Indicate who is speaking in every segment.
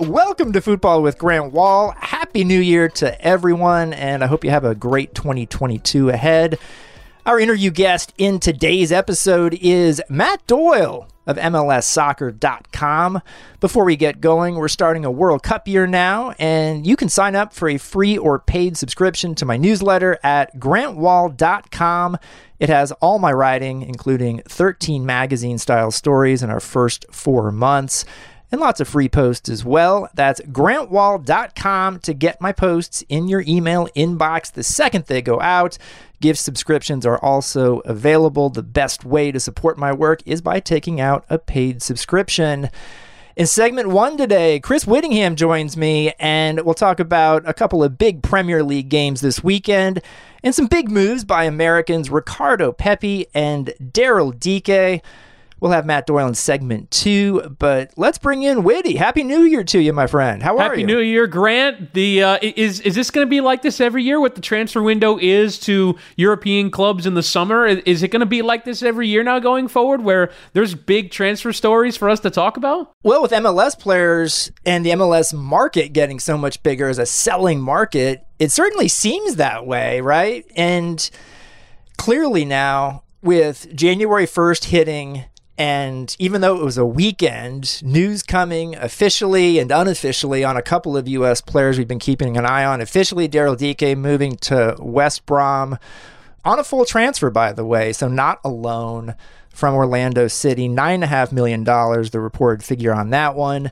Speaker 1: Welcome to Football with Grant Wahl. Happy New Year to everyone, and I hope you have a great 2022 ahead. Our interview guest in today's episode is Matt Doyle of MLSsoccer.com. Before we get going, we're starting a World Cup year now, and you can sign up for a free or paid subscription to my newsletter at grantwahl.com. It has all my writing, including 13 magazine style stories in our first four months and lots of free posts as well. That's grantwahl.com to get my posts in your email inbox the second they go out. Gift subscriptions are also available. The best way to support my work is by taking out a paid subscription. In segment one today, Chris Whittingham joins me, and we'll talk about a couple of big Premier League games this weekend and some big moves by Americans Ricardo Pepi and Daryl Dike. We'll have Matt Doyle in segment two, but let's bring in Whitty. Happy New Year to you, my friend. How
Speaker 2: are
Speaker 1: you?
Speaker 2: Happy New Year, Grant. The uh, is is this going to be like this every year? What the transfer window is to European clubs in the summer? Is it going to be like this every year now going forward, where there's big transfer stories for us to talk about?
Speaker 1: Well, with MLS players and the MLS market getting so much bigger as a selling market, it certainly seems that way, right? And clearly now, with January first hitting and even though it was a weekend, news coming officially and unofficially on a couple of U.S. players we've been keeping an eye on. Officially, Daryl Dike moving to West Brom on a full transfer, by the way, so not alone from Orlando City. $9.5 million, the reported figure on that one.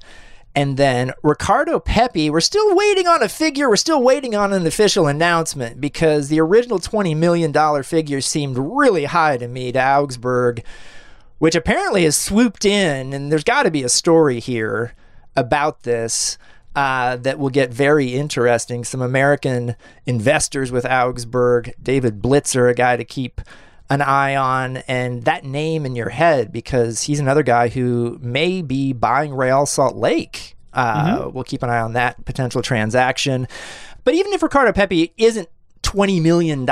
Speaker 1: And then Ricardo Pepi, we're still waiting on a figure. We're still waiting on an official announcement because the original $20 million figure seemed really high to me to Augsburg which apparently has swooped in, and there's got to be a story here about this. Uh, that will get very interesting. Some American investors with Augsburg, David Blitzer, a guy to keep an eye on, and that name in your head because he's another guy who may be buying Real Salt Lake. Uh, mm-hmm. We'll keep an eye on that potential transaction. But even if Ricardo Pepi isn't $20 million,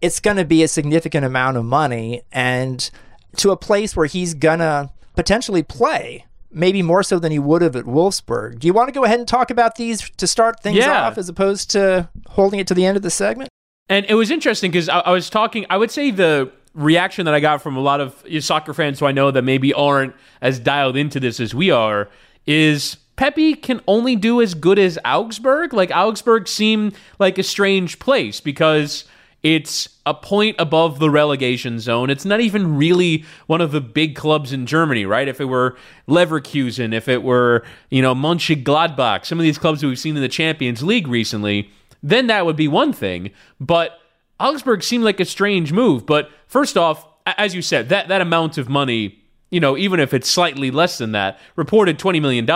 Speaker 1: it's going to be a significant amount of money. And to a place where he's gonna potentially play maybe more so than he would have at Wolfsburg. Do you want to go ahead and talk about these to start things yeah. off as opposed to holding it to the end of the segment?
Speaker 2: And it was interesting because I, I, was talking, I would say the reaction that I got from a lot of soccer fans who I know that maybe aren't as dialed into this as we are is Pepi can only do as good as Augsburg. Like Augsburg seemed like a strange place because it's a point above the relegation zone. It's not even really one of the big clubs in Germany, right? If it were Leverkusen, if it were, you know, Mönchengladbach, some of these clubs we've seen in the Champions League recently, then that would be one thing. But Augsburg seemed like a strange move. But first off, as you said, that, that amount of money you know, even if it's slightly less than that, reported $20 million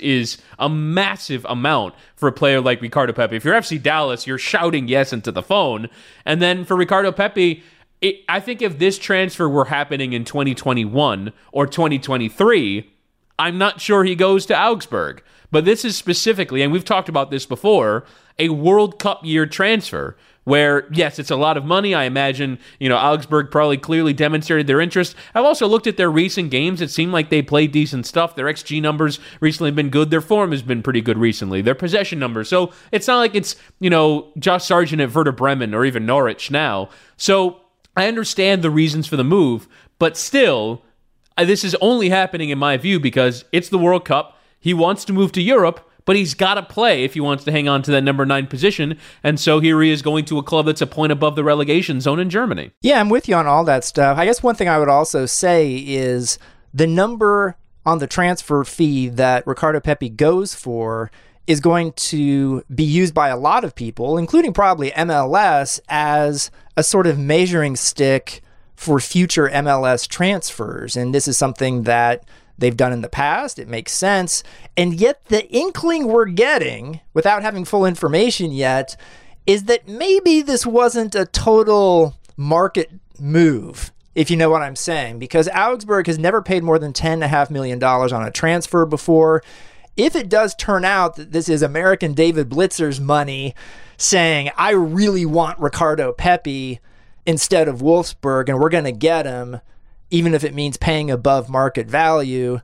Speaker 2: is a massive amount for a player like Ricardo Pepi. If you're FC Dallas, you're shouting yes into the phone. And then for Ricardo Pepi, it, I think if this transfer were happening in 2021 or 2023, I'm not sure he goes to Augsburg. But this is specifically, and we've talked about this before, a World Cup year transfer where yes, it's a lot of money. I imagine, you know, Augsburg probably clearly demonstrated their interest. I've also looked at their recent games. It seemed like they played decent stuff. Their XG numbers recently have been good. Their form has been pretty good recently. Their possession numbers. So it's not like it's, you know, Josh Sargent at Werder Bremen or even Norwich now. So I understand the reasons for the move, but still, this is only happening in my view because it's the World Cup. He wants to move to Europe but he's got to play if he wants to hang on to that number nine position. And so here he is going to a club that's a point above the relegation zone in Germany.
Speaker 1: Yeah, I'm with you on all that stuff. I guess one thing I would also say is the number on the transfer fee that Ricardo Pepi goes for is going to be used by a lot of people, including probably MLS, as a sort of measuring stick for future MLS transfers. And this is something that they've done in the past. It makes sense. And yet, the inkling we're getting, without having full information yet, is that maybe this wasn't a total market move, if you know what I'm saying, because Augsburg has never paid more than $10.5 million on a transfer before. If it does turn out that this is American David Blitzer's money saying, I really want Ricardo Pepi instead of Wolfsburg and we're going to get him even if it means paying above market value,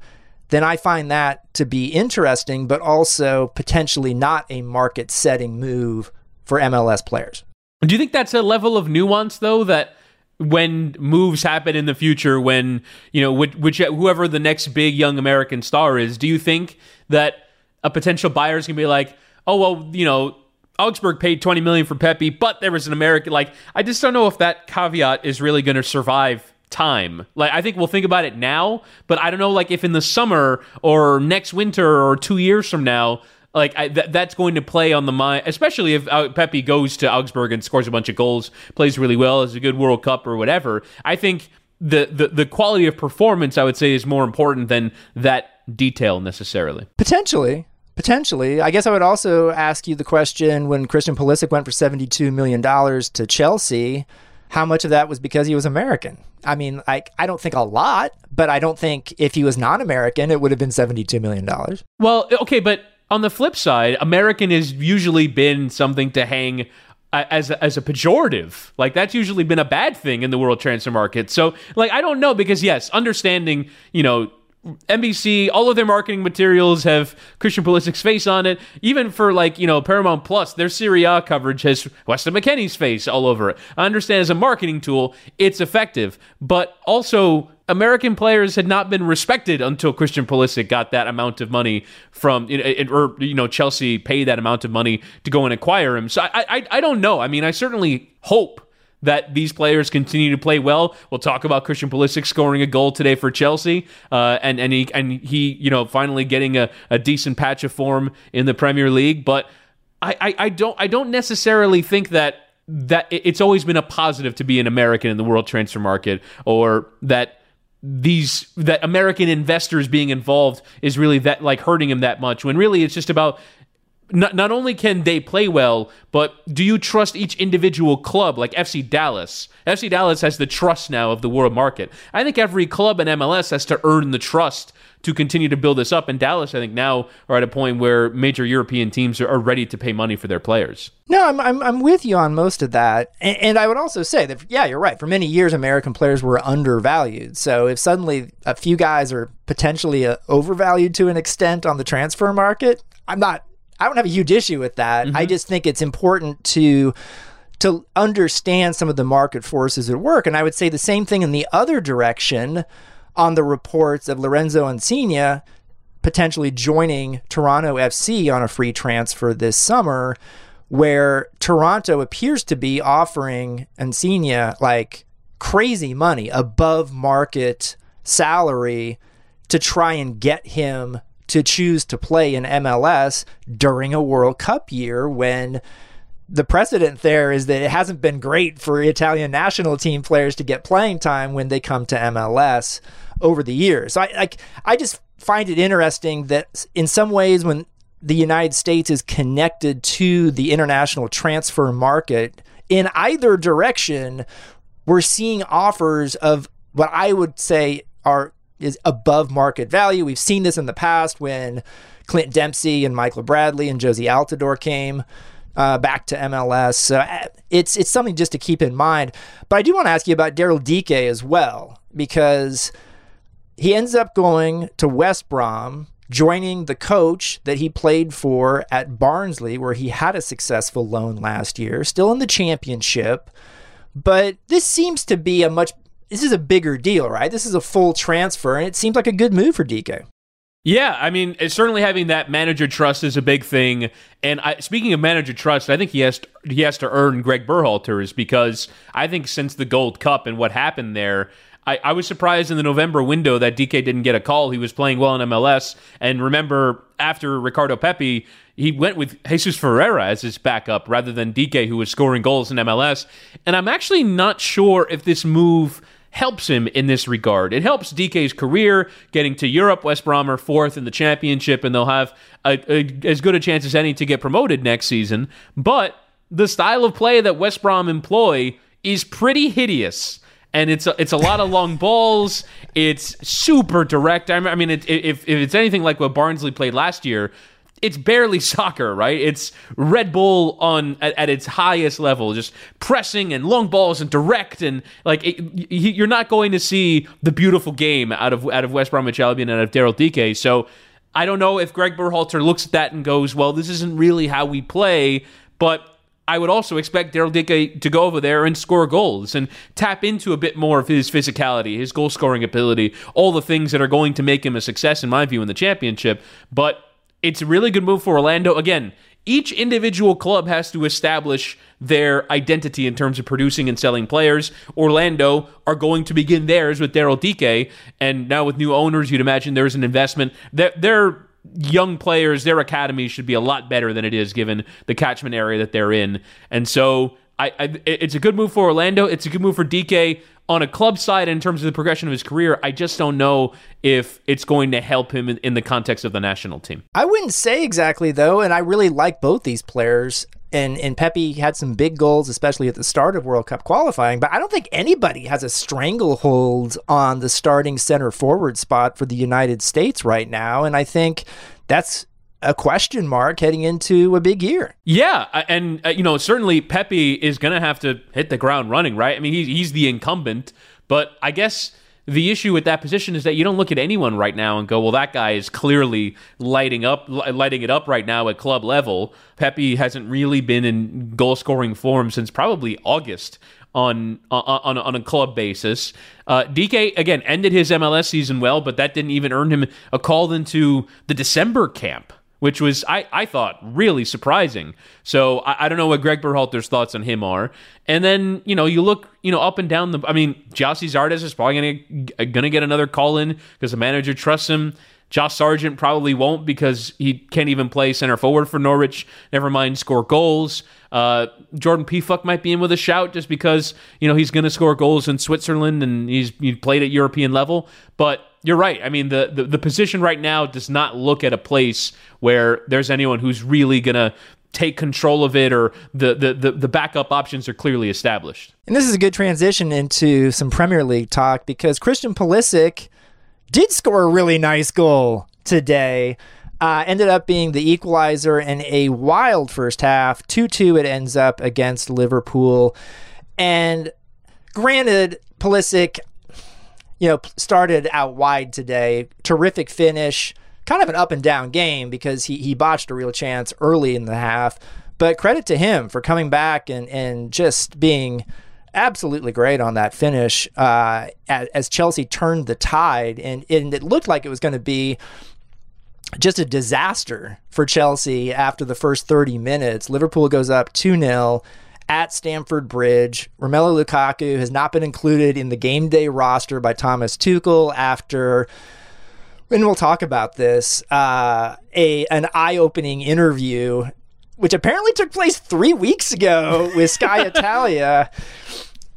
Speaker 1: then I find that to be interesting, but also potentially not a market setting move for MLS players.
Speaker 2: Do you think that's a level of nuance, though, that when moves happen in the future, when, you know, which, which whoever the next big young American star is, do you think that a potential buyer is going to be like, oh, well, you know, Augsburg paid 20 million for Pepi, but there was an American. Like, I just don't know if that caveat is really going to survive time. Like I think we'll think about it now, but I don't know like if in the summer or next winter or 2 years from now like I, th- that's going to play on the mind, especially if uh, Pepi goes to Augsburg and scores a bunch of goals, plays really well, has a good World Cup or whatever. I think the, the the quality of performance, I would say, is more important than that detail necessarily.
Speaker 1: Potentially, potentially. I guess I would also ask you the question: when Christian Pulisic went for seventy-two million dollars to Chelsea, how much of that was because he was American? I mean, like I don't think a lot, but I don't think if he was non-American, it would have been seventy-two million dollars.
Speaker 2: Well, okay, but on the flip side, American has usually been something to hang uh, as a, as a pejorative. Like that's usually been a bad thing in the world transfer market. So, like I don't know because yes, understanding, you know, NBC, all of their marketing materials have Christian Pulisic's face on it. Even for like, you know, Paramount Plus, their Serie A coverage has Weston McKennie's face all over it. I understand as a marketing tool, it's effective, but also American players had not been respected until Christian Pulisic got that amount of money from, or you know, Chelsea paid that amount of money to go and acquire him. So I, I, I don't know. I mean, I certainly hope that these players continue to play well. We'll talk about Christian Pulisic scoring a goal today for Chelsea, uh, and and he and he you know finally getting a, a decent patch of form in the Premier League. But I, I, I don't I don't necessarily think that that it's always been a positive to be an American in the world transfer market, or that these that American investors being involved is really that like hurting him that much when really it's just about not, not only can they play well, but do you trust each individual club like FC Dallas? FC Dallas has the trust now of the world market. I think every club in MLS has to earn the trust to continue to build this up. And Dallas, I think, now are at a point where major European teams are, ready to pay money for their players.
Speaker 1: No, I'm, I'm, I'm with you on most of that. And, and I would also say that, yeah, you're right. For many years, American players were undervalued. So if suddenly a few guys are potentially uh, overvalued to an extent on the transfer market, I'm not I don't have a huge issue with that. Mm-hmm. I just think it's important to to understand some of the market forces at work. And I would say the same thing in the other direction on the reports of Lorenzo Insigne potentially joining Toronto FC on a free transfer this summer, where Toronto appears to be offering Insigne like crazy money above market salary to try and get him to choose to play in MLS during a World Cup year when the precedent there is that it hasn't been great for Italian national team players to get playing time when they come to MLS over the years. I like I just find it interesting that in some ways when the United States is connected to the international transfer market in either direction, we're seeing offers of what I would say are is above market value. We've seen this in the past when Clint Dempsey and Michael Bradley and Jozy Altidore came uh, back to MLS. So uh, it's it's something just to keep in mind. But I do want to ask you about Daryl Dike as well because he ends up going to West Brom, joining the coach that he played for at Barnsley, where he had a successful loan last year, still in the championship. But this seems to be a much this is a bigger deal, right? This is a full transfer, and it seems like a good move for Dike.
Speaker 2: Yeah, I mean, certainly having that manager trust is a big thing. And I, speaking of manager trust, I think he has to, he has to earn Greg Berhalter's because I think since the Gold Cup and what happened there, I, I, was surprised in the November window that Dike didn't get a call. He was playing well in MLS. And remember, after Ricardo Pepi, he went with Jesus Ferreira as his backup rather than Dike, who was scoring goals in MLS. And I'm actually not sure if this move – helps him in this regard. It helps Dike's career getting to Europe. West Brom are fourth in the championship, and they'll have a, a, as good a chance as any to get promoted next season. But the style of play that West Brom employ is pretty hideous. And it's a, it's a lot of long balls. It's super direct. I mean, it, if, if it's anything like what Barnsley played last year, it's barely soccer, right? It's Red Bull on at, at, its highest level, just pressing and long balls and direct and like it, you're not going to see the beautiful game out of out of West Bromwich Albion and out of Daryl Dike. So I don't know if Greg Berhalter looks at that and goes, "Well, this isn't really how we play," but I would also expect Daryl Dike to go over there and score goals and tap into a bit more of his physicality, his goal scoring ability, all the things that are going to make him a success, in my view, in the championship. But it's a really good move for Orlando. Again, each individual club has to establish their identity in terms of producing and selling players. Orlando are going to begin theirs with Daryl Dike, and now with new owners, you'd imagine there's an investment. That their young players, their academy should be a lot better than it is given the catchment area that they're in, and so I, I it's a good move for Orlando. It's a good move for Dike on a club side in terms of the progression of his career, I just don't know if it's going to help him in, in, the context of the national team.
Speaker 1: I wouldn't say exactly though, and I really like both these players. And and Pepi had some big goals, especially at the start of World Cup qualifying. But I don't think anybody has a stranglehold on the starting center forward spot for the United States right now. And I think that's a question mark heading into a big year.
Speaker 2: Yeah, and uh, you know certainly Pepi is going to have to hit the ground running, right? I mean he's he's the incumbent, but I guess the issue with that position is that you don't look at anyone right now and go, well, that guy is clearly lighting up, lighting it up right now at club level. Pepi hasn't really been in goal scoring form since probably August on on on a club basis. Uh, Dike again ended his MLS season well, but that didn't even earn him a call into the December camp which was I, I thought really surprising. So I, I, don't know what Greg Berhalter's thoughts on him are. And then you know you look you know up and down the. I mean, Gyasi Zardes is probably gonna gonna get another call in because the manager trusts him. Josh Sargent probably won't because he can't even play center forward for Norwich. Never mind score goals. Uh, Jordan Pefok might be in with a shout just because you know he's going to score goals in Switzerland and he's he played at European level. But you're right. I mean, the, the, the position right now does not look at a place where there's anyone who's really to take control of it or the, the, the, the, backup options are clearly established.
Speaker 1: And this is a good transition into some Premier League talk because Christian Pulisic did score a really nice goal today. Uh, ended up being the equalizer in a wild first half. 2 2 it ends up against Liverpool. And granted, Pulisic, you know, started out wide today. Terrific finish. Kind of an up and down game because he, he botched a real chance early in the half. But credit to him for coming back and, and just being absolutely great on that finish uh, as, as, Chelsea turned the tide. And, and it looked like it was going to be just a disaster for Chelsea after the first 30 minutes. Liverpool goes up 2 0 at Stamford Bridge. Romelu Lukaku has not been included in the game day roster by Thomas Tuchel after, and we'll talk about this, uh, a an eye opening interview, which apparently took place three weeks ago with Sky Italia.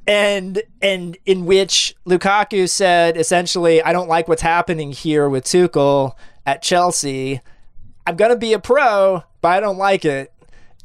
Speaker 1: And and in which Lukaku said essentially, I don't like what's happening here with Tuchel at Chelsea. I'm gonna be a pro, but I don't like it.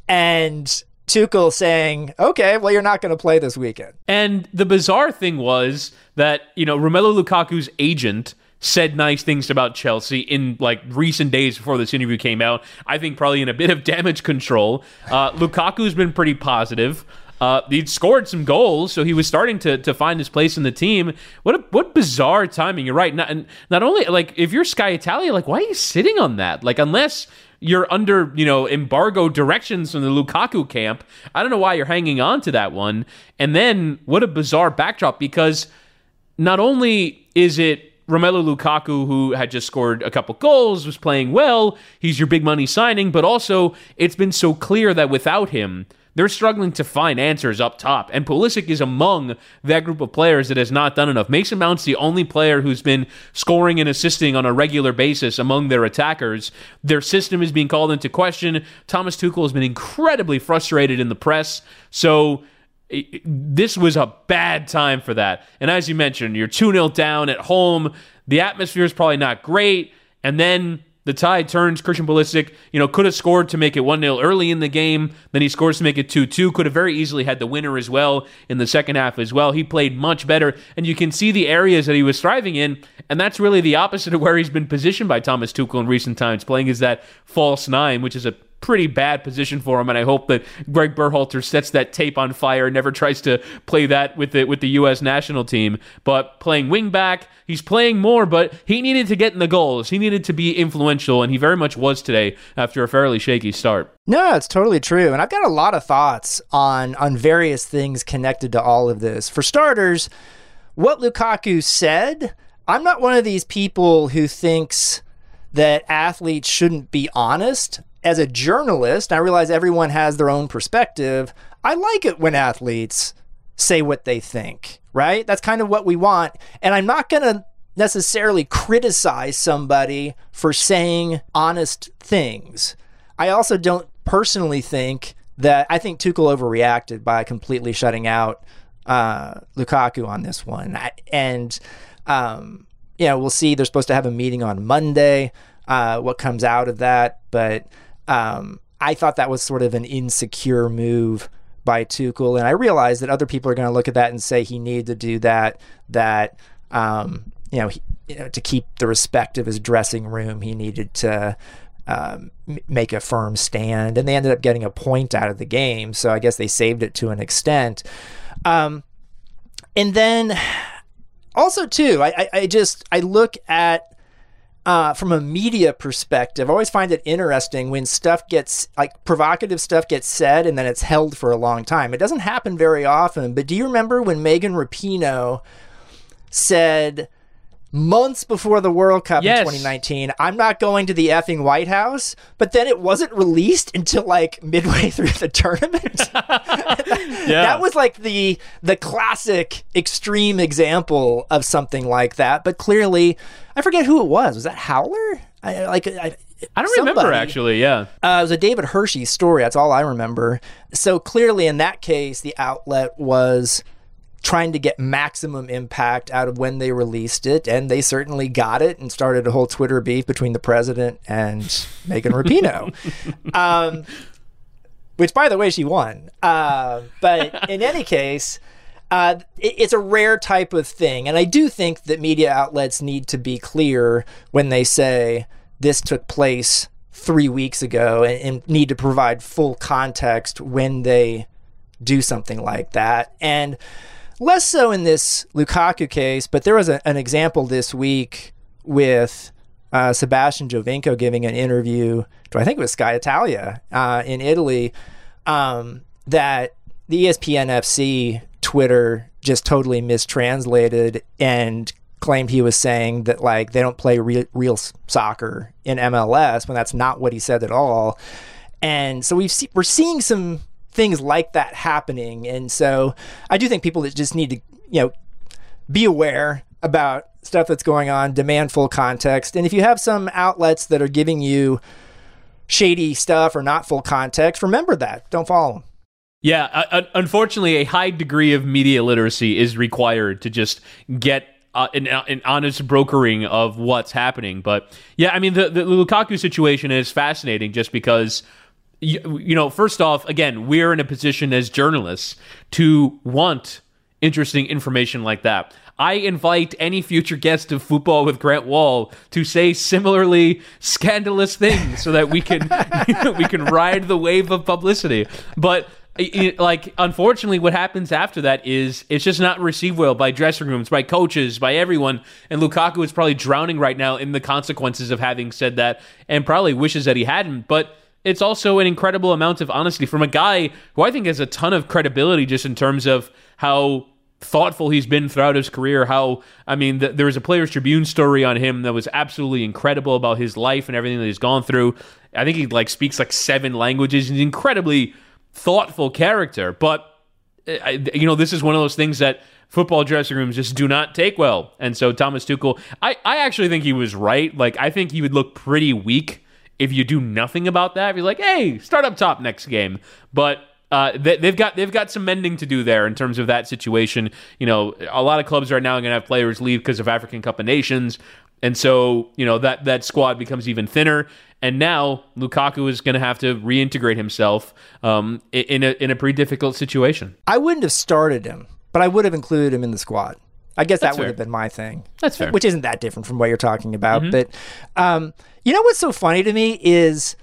Speaker 1: And Tuchel saying, "Okay, well, you're not going to play this weekend."
Speaker 2: And the bizarre thing was that you know Romelu Lukaku's agent said nice things about Chelsea in like recent days before this interview came out. I think probably in a bit of damage control. Uh, Lukaku's been pretty positive. Uh, he'd scored some goals, so he was starting to, to find his place in the team. What a, what bizarre timing! You're right. Not not only like if you're Sky Italia, like why are you sitting on that? Like unless you're under, you know, embargo directions from the Lukaku camp. I don't know why you're hanging on to that one. And then what a bizarre backdrop because not only is it Romelu Lukaku, who had just scored a couple goals, was playing well, he's your big money signing, but also it's been so clear that without him, they're struggling to find answers up top, and Pulisic is among that group of players that has not done enough. Mason Mount's the only player who's been scoring and assisting on a regular basis among their attackers. Their system is being called into question. Thomas Tuchel has been incredibly frustrated in the press. So this was a bad time for that. And as you mentioned, you're 2 0 down at home. The atmosphere is probably not great. And then the tide turns. Christian Pulisic, you know, could have scored to make it 1 0 early in the game. Then he scores to make it 2 2. Could have very easily had the winner as well in the second half as well. He played much better. And you can see the areas that he was thriving in. And that's really the opposite of where he's been positioned by Thomas Tuchel in recent times, playing as that false nine, which is a pretty bad position for him, and I hope that Greg Berhalter sets that tape on fire and never tries to play that with the with the U.S. national team. But playing wingback, he's playing more, but he needed to get in the goals. He needed to be influential, and he very much was today after a fairly shaky start.
Speaker 1: No, it's totally true, and I've got a lot of thoughts on on various things connected to all of this. For starters, what Lukaku said. I'm not one of these people who thinks that athletes shouldn't be honest as a journalist, I realize everyone has their own perspective. I like it when athletes say what they think, right? That's kind of what we want. And I'm not going to necessarily criticize somebody for saying honest things. I also don't personally think that I think Tuchel overreacted by completely shutting out uh, Lukaku on this one. And, um, you know, we'll see. They're supposed to have a meeting on Monday. Uh, what comes out of that? But um, I thought that was sort of an insecure move by Tuchel, and I realized that other people are going to look at that and say he needed to do that. That um, you know, he, you know, to keep the respect of his dressing room, he needed to um, make a firm stand, and they ended up getting a point out of the game. So I guess they saved it to an extent. Um, and then also too, I, I, I just I look at uh, from a media perspective, I always find it interesting when stuff gets like provocative stuff gets said and then it's held for a long time. It doesn't happen very often, but do you remember when Megan Rapinoe said months before the World Cup yes. in 2019. I'm not going to the effing White House, but then it wasn't released until like midway through the tournament. yeah. That was like the the classic extreme example of something like that. But clearly, I forget who it was. Was that Howler? I, like I,
Speaker 2: I don't Somebody. remember actually. Yeah,
Speaker 1: uh, it was a David Hershey story. That's all I remember. So clearly, in that case, the outlet was trying to get maximum impact out of when they released it, and they certainly got it and started a whole Twitter beef between the president and Megan Rapinoe. um, which, by the way, she won. Uh, but in any case, uh, it, it's a rare type of thing. And I do think that media outlets need to be clear when they say this took place three weeks ago and, and need to provide full context when they do something like that. And Less so in this Lukaku case, but there was a, an example this week with uh, Sebastian Giovinco giving an interview to I think it was Sky Italia uh, in Italy um, that the ESPN FC Twitter just totally mistranslated and claimed he was saying that like they don't play real, real soccer in MLS when that's not what he said at all. And so we've see, we're seeing some things like that happening. And so I do think people that just need to, you know, be aware about stuff that's going on, demand full context. And if you have some outlets that are giving you shady stuff or not full context, remember that. Don't follow them.
Speaker 2: Yeah, uh, unfortunately, a high degree of media literacy is required to just get uh, an, an, honest brokering of what's happening. But yeah, I mean, the, the Lukaku situation is fascinating just because you, you know, first off, again, we're in a position as journalists to want interesting information like that. I invite any future guest of football with Grant Wahl to say similarly scandalous things so that we can we can ride the wave of publicity. But like unfortunately what happens after that is it's just not received well by dressing rooms by coaches by everyone and lukaku is probably drowning right now in the consequences of having said that and probably wishes that he hadn't but it's also an incredible amount of honesty from a guy who I think has a ton of credibility just in terms of how thoughtful he's been throughout his career. How, I mean, th- there was a Players Tribune story on him that was absolutely incredible about his life and everything that he's gone through. I think he like speaks like seven languages. He's an incredibly thoughtful character, but uh, you know, this is one of those things that football dressing rooms just do not take well. And so Thomas Tuchel, I, I actually think he was right. Like, I think he would look pretty weak if you do nothing about that, you're like, hey, start up top next game. But uh, they, have got they've got some mending to do there in terms of that situation. You know, a lot of clubs right now are going to have players leave because of African Cup of Nations. And so, you know, that that squad becomes even thinner. And now Lukaku is going to have to reintegrate himself um, in a in a pretty difficult situation.
Speaker 1: I wouldn't have started him, but I would have included him in the squad. I guess
Speaker 2: That's
Speaker 1: that would
Speaker 2: fair.
Speaker 1: have been my thing.
Speaker 2: That's fair.
Speaker 1: Which isn't that different from what you're talking about.
Speaker 2: Mm-hmm.
Speaker 1: But um, you know what's so funny to me is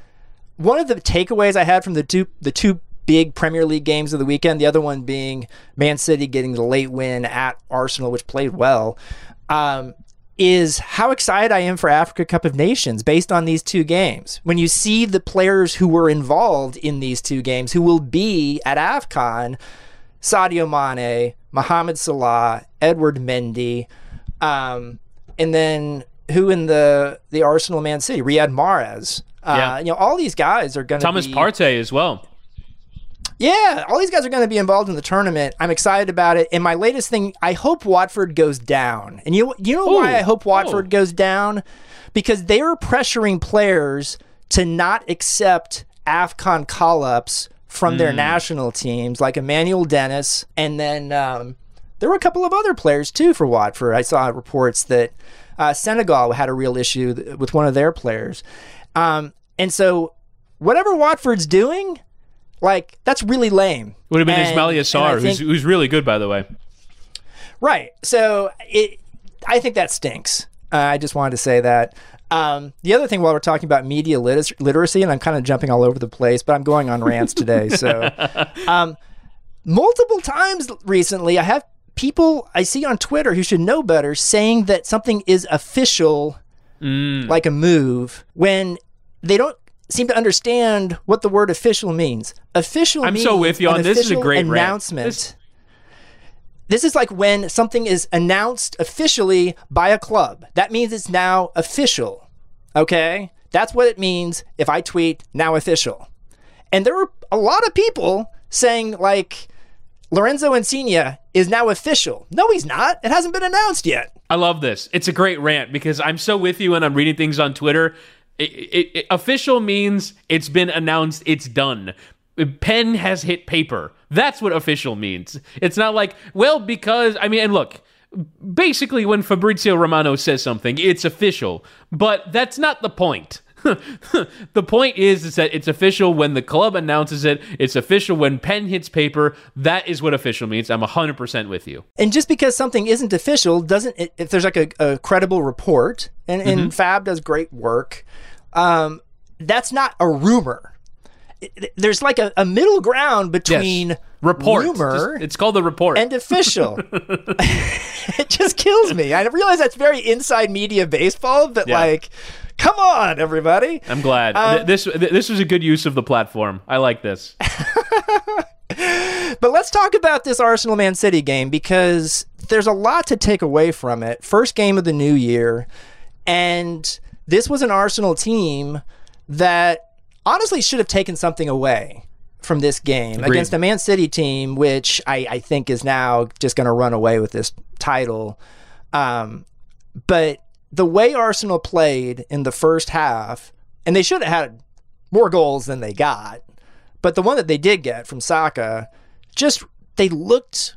Speaker 1: one of the takeaways I had from the two the two big Premier League games of the weekend. The other one being Man City getting the late win at Arsenal, which played well. Um, is how excited I am for Africa Cup of Nations based on these two games. When you see the players who were involved in these two games, who will be at AFCON, Sadio Mane, Mohamed Salah, Edward Mendy, um, and then who in the the Arsenal Man City, Riyad Mahrez. Uh,
Speaker 2: Yeah.
Speaker 1: You know, all these guys are going to
Speaker 2: Thomas
Speaker 1: be,
Speaker 2: Partey as well.
Speaker 1: yeah, all these guys are going to be involved in the tournament. I'm excited about it. And my latest thing, I hope Watford goes down. And you you know why I hope Watford
Speaker 2: Oh.
Speaker 1: goes down? Because they are pressuring players to not accept AFCON call-ups from
Speaker 2: Hmm.
Speaker 1: their national teams, like Emmanuel Dennis, and then um, there were a couple of other players too for Watford. I saw reports that uh, Senegal had a real issue th- with one of their players, um, and so whatever Watford's doing, like that's really lame.
Speaker 2: Would have been
Speaker 1: And- Ismaila
Speaker 2: Sarr, who's, who's really good, by the way.
Speaker 1: Right. So it, I think that stinks. Uh, I just wanted to say that. Um, the other thing, while we're talking about media litis- literacy, and I'm kind of jumping all over the place, but I'm going on rants today. So, um, multiple times recently, I have people I see on Twitter who should know better saying that something is official, like a move, when they don't seem to understand what the word official means. Official
Speaker 2: I'm
Speaker 1: means
Speaker 2: so with you on this. Is a great rant.
Speaker 1: announcement.
Speaker 2: This-
Speaker 1: This is like when something is announced officially by a club. That means it's now official. Okay? That's what it means if I tweet now official. And there were a lot of people saying, like, Lorenzo Insigne is now official. No, he's not. It hasn't been announced yet.
Speaker 2: I love this. It's a great rant because I'm so with you and I'm reading things on Twitter. It, it, it- official means it's been announced, it's done. Pen has hit paper. That's what official means. It's not like, well, because, I mean, and look, basically when Fabrizio Romano says something, it's official, but that's not the point. the point is, is that it's official when the club announces it. It's official when pen hits paper. That is what official means. I'm 100% with you.
Speaker 1: And just because something isn't official doesn't, if there's like a, a credible report, and, and Fab does great work, um, that's not a rumor. There's like a, a middle ground between
Speaker 2: report.
Speaker 1: rumor
Speaker 2: Just- it's called the report.
Speaker 1: and official. it just kills me. I realize that's very inside media baseball, but
Speaker 2: Yeah.
Speaker 1: like, come on, everybody.
Speaker 2: I'm glad
Speaker 1: Um,
Speaker 2: Th- this th- this was a good use of the platform. I like this.
Speaker 1: But let's talk about this Arsenal Man City game because there's a lot to take away from it. First game of the new year, and this was an Arsenal team that honestly should have taken something away from this game
Speaker 2: Agreed.
Speaker 1: against a Man City team, which I, I think is now just going to run away with this title. Um, but the way Arsenal played in the first half, and they should have had more goals than they got, but the one that they did get from Saka, just they looked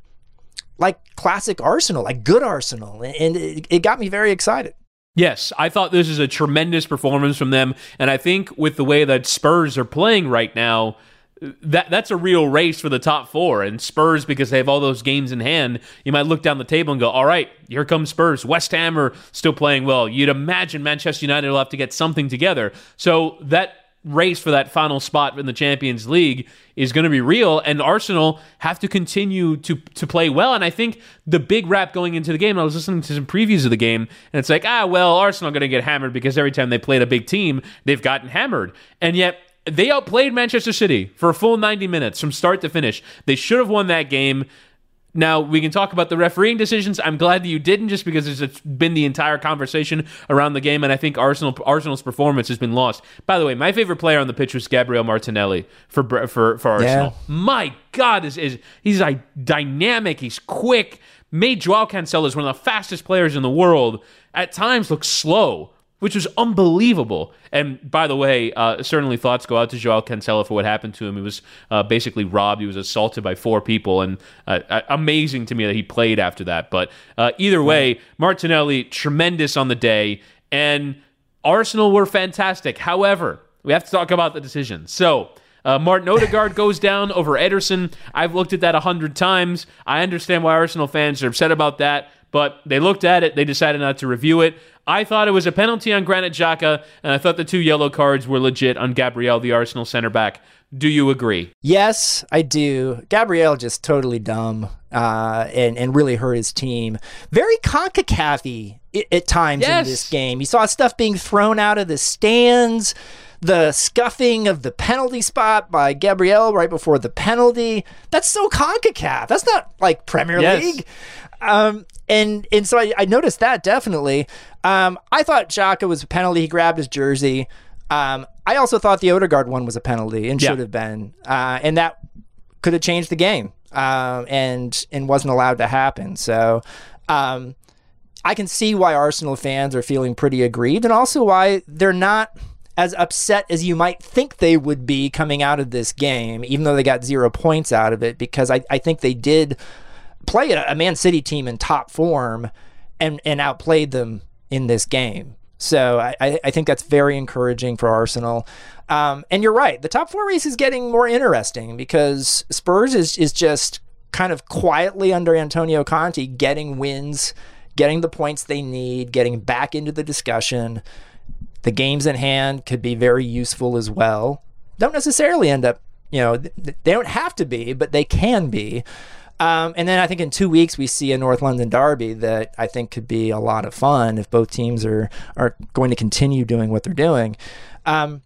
Speaker 1: like classic Arsenal, like good Arsenal, and it, it got me very excited.
Speaker 2: Yes, I thought this is a tremendous performance from them, and I think with the way that Spurs are playing right now, that that's a real race for the top four. And Spurs, because they have all those games in hand, you might look down the table and go, "All right, here comes Spurs." West Ham are still playing well. You'd imagine Manchester United will have to get something together. So that race for that final spot in the Champions League is going to be real, and Arsenal have to continue to to play well. And I think the big rap going into the game, I was listening to some previews of the game, and it's like, ah, well, Arsenal going to get hammered because every time they played a big team, they've gotten hammered, and yet. They outplayed Manchester City for a full 90 minutes from start to finish. They should have won that game. Now we can talk about the refereeing decisions. I'm glad that you didn't, just because it's been the entire conversation around the game, and I think Arsenal Arsenal's performance has been lost. By the way, my favorite player on the pitch was Gabriel Martinelli for for for Arsenal. My God, is is he's like dynamic. He's quick. Made Joao Cancelo is one of the fastest players in the world. At times, looks slow. Which was unbelievable. And by the way, uh, certainly thoughts go out to Joao Cancelo for what happened to him. He was uh, basically robbed. He was assaulted by four people, and uh, uh amazing to me that he played after that. But uh, either way, Martinelli tremendous on the day, and Arsenal were fantastic. However, we have to talk about the decision. So. Uh, Martin Odegaard goes down over Ederson. I've looked at that a hundred times. I understand why Arsenal fans are upset about that, but they looked at it. They decided not to review it. I thought it was a penalty on Granit Xhaka, and I thought the two yellow cards were legit on Gabriel, the Arsenal center back. Do you agree?
Speaker 1: Yes, I do. Gabriel just totally dumb uh, and and really hurt his team. Very Concacaf at times yes. in this game. You saw stuff being thrown out of the stands the scuffing of the penalty spot by Gabriel right before the penalty. That's so CONCACAF. That's not like Premier yes. League. Um, and and so I, I noticed that definitely. Um, I thought Xhaka was a penalty. He grabbed his jersey. Um, I also thought the Odegaard one was a penalty and should yeah. have been, uh, and that could have changed the game, um, and and wasn't allowed to happen. So. Um, I can see why Arsenal fans are feeling pretty aggrieved, and also why they're not as upset as you might think they would be coming out of this game, even though they got zero points out of it, because I, I think they did play a, Man City team in top form and, and outplayed them in this game. So I, I think that's very encouraging for Arsenal. Um, and you're right, the top four race is getting more interesting because Spurs is, is just kind of quietly under Antonio Conte getting wins, getting the points they need, getting back into the discussion. The games in hand could be very useful as well. Don't necessarily end up, you know, they don't have to be, but they can be. Um, and then I think in two weeks we see a North London derby that I think could be a lot of fun if both teams are are going to continue doing what they're doing. Um,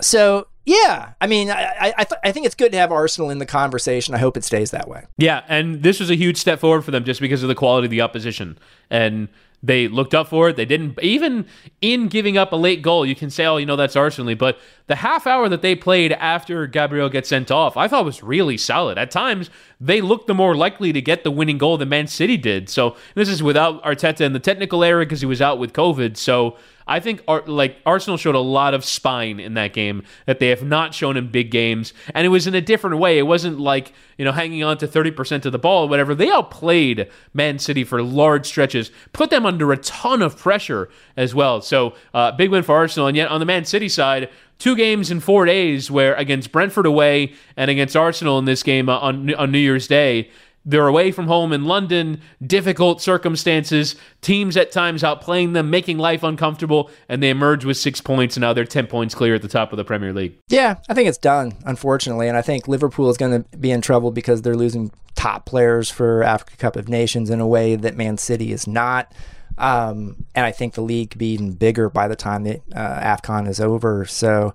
Speaker 1: so yeah, I mean, I I, th- I, think it's good to have Arsenal in the conversation. I hope it stays that way.
Speaker 2: Yeah, and this was a huge step forward for them just because of the quality of the opposition and they looked up for it. They didn't even in giving up a late goal. You can say, "Oh, you know that's Arsenal," but the half hour that they played after Gabriel gets sent off, I thought was really solid. At times, they looked the more likely to get the winning goal than Man City did. So this is without Arteta in the technical area because he was out with COVID. So I think like Arsenal showed a lot of spine in that game that they have not shown in big games, and it was in a different way. It wasn't like you know hanging on to thirty percent of the ball or whatever. They outplayed Man City for large stretches, put them under a ton of pressure as well. So uh, big win for Arsenal, and yet on the Man City side two games in four days where against Brentford away and against Arsenal in this game on, on New Year's Day. They're away from home in London, difficult circumstances, teams at times outplaying them, making life uncomfortable, and they emerge with six points, and now they're 10 points clear at the top of the Premier League.
Speaker 1: Yeah, I think it's done, unfortunately. And I think Liverpool is going to be in trouble because they're losing top players for Africa Cup of Nations in a way that Man City is not. Um, and I think the league could be even bigger by the time the uh, AFCON is over. So,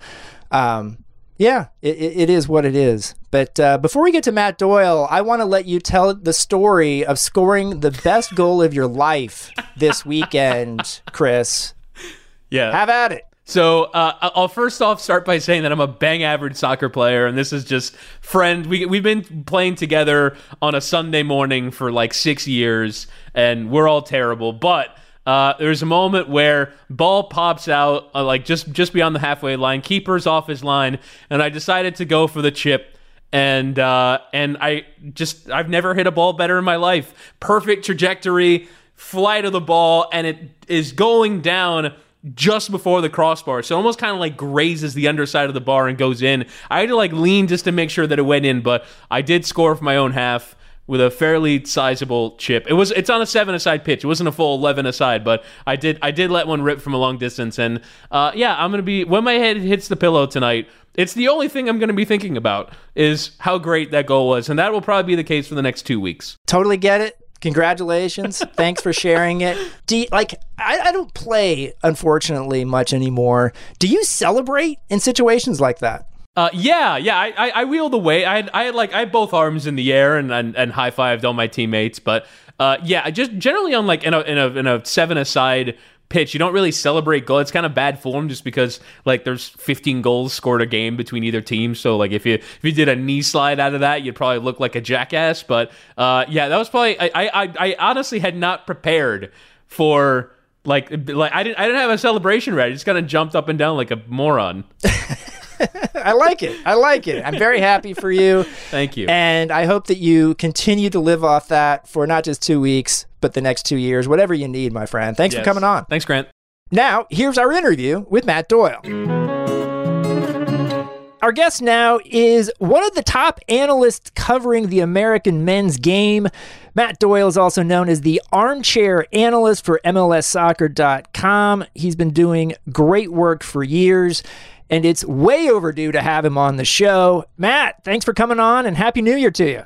Speaker 1: um, yeah, it, it is what it is. But uh, before we get to Matt Doyle, I want to let you tell the story of scoring the best goal of your life this weekend, Chris.
Speaker 2: Yeah.
Speaker 1: Have at it.
Speaker 2: So uh, I'll first off start by saying that I'm a bang average soccer player, and this is just friend. We we've been playing together on a Sunday morning for like six years, and we're all terrible. But uh, there's a moment where ball pops out uh, like just just beyond the halfway line, keeper's off his line, and I decided to go for the chip. And uh, and I just I've never hit a ball better in my life. Perfect trajectory, flight of the ball, and it is going down just before the crossbar. So almost kind of like grazes the underside of the bar and goes in. I had to like lean just to make sure that it went in, but I did score for my own half with a fairly sizable chip. It was it's on a seven aside pitch. It wasn't a full eleven aside, but I did I did let one rip from a long distance. And uh, yeah, I'm gonna be when my head hits the pillow tonight. It's the only thing I'm going to be thinking about is how great that goal was, and that will probably be the case for the next two weeks.
Speaker 1: Totally get it. Congratulations. Thanks for sharing it. Do you, like I, I don't play unfortunately much anymore. Do you celebrate in situations like that?
Speaker 2: Uh, yeah, yeah. I, I, I wheeled away. I had, I had like I had both arms in the air and and, and high fived all my teammates. But uh, yeah, just generally on like in a in a in a seven aside pitch, you don't really celebrate goal. It's kind of bad form just because like there's 15 goals scored a game between either team. So like if you if you did a knee slide out of that, you'd probably look like a jackass. But uh, yeah, that was probably I I I honestly had not prepared for Like, like I didn't, I didn't have a celebration ready. I just kind of jumped up and down like a moron.
Speaker 1: I like it. I like it. I'm very happy for you.
Speaker 2: Thank you.
Speaker 1: And I hope that you continue to live off that for not just two weeks, but the next two years, whatever you need, my friend. Thanks
Speaker 2: Yes.
Speaker 1: for coming on.
Speaker 2: Thanks, Grant.
Speaker 1: Now, here's our interview with Matt Doyle. Our guest now is one of the top analysts covering the American men's game. Matt Doyle is also known as the armchair analyst for MLSsoccer.com. He's been doing great work for years, and it's way overdue to have him on the show. Matt, thanks for coming on, and Happy New Year to you.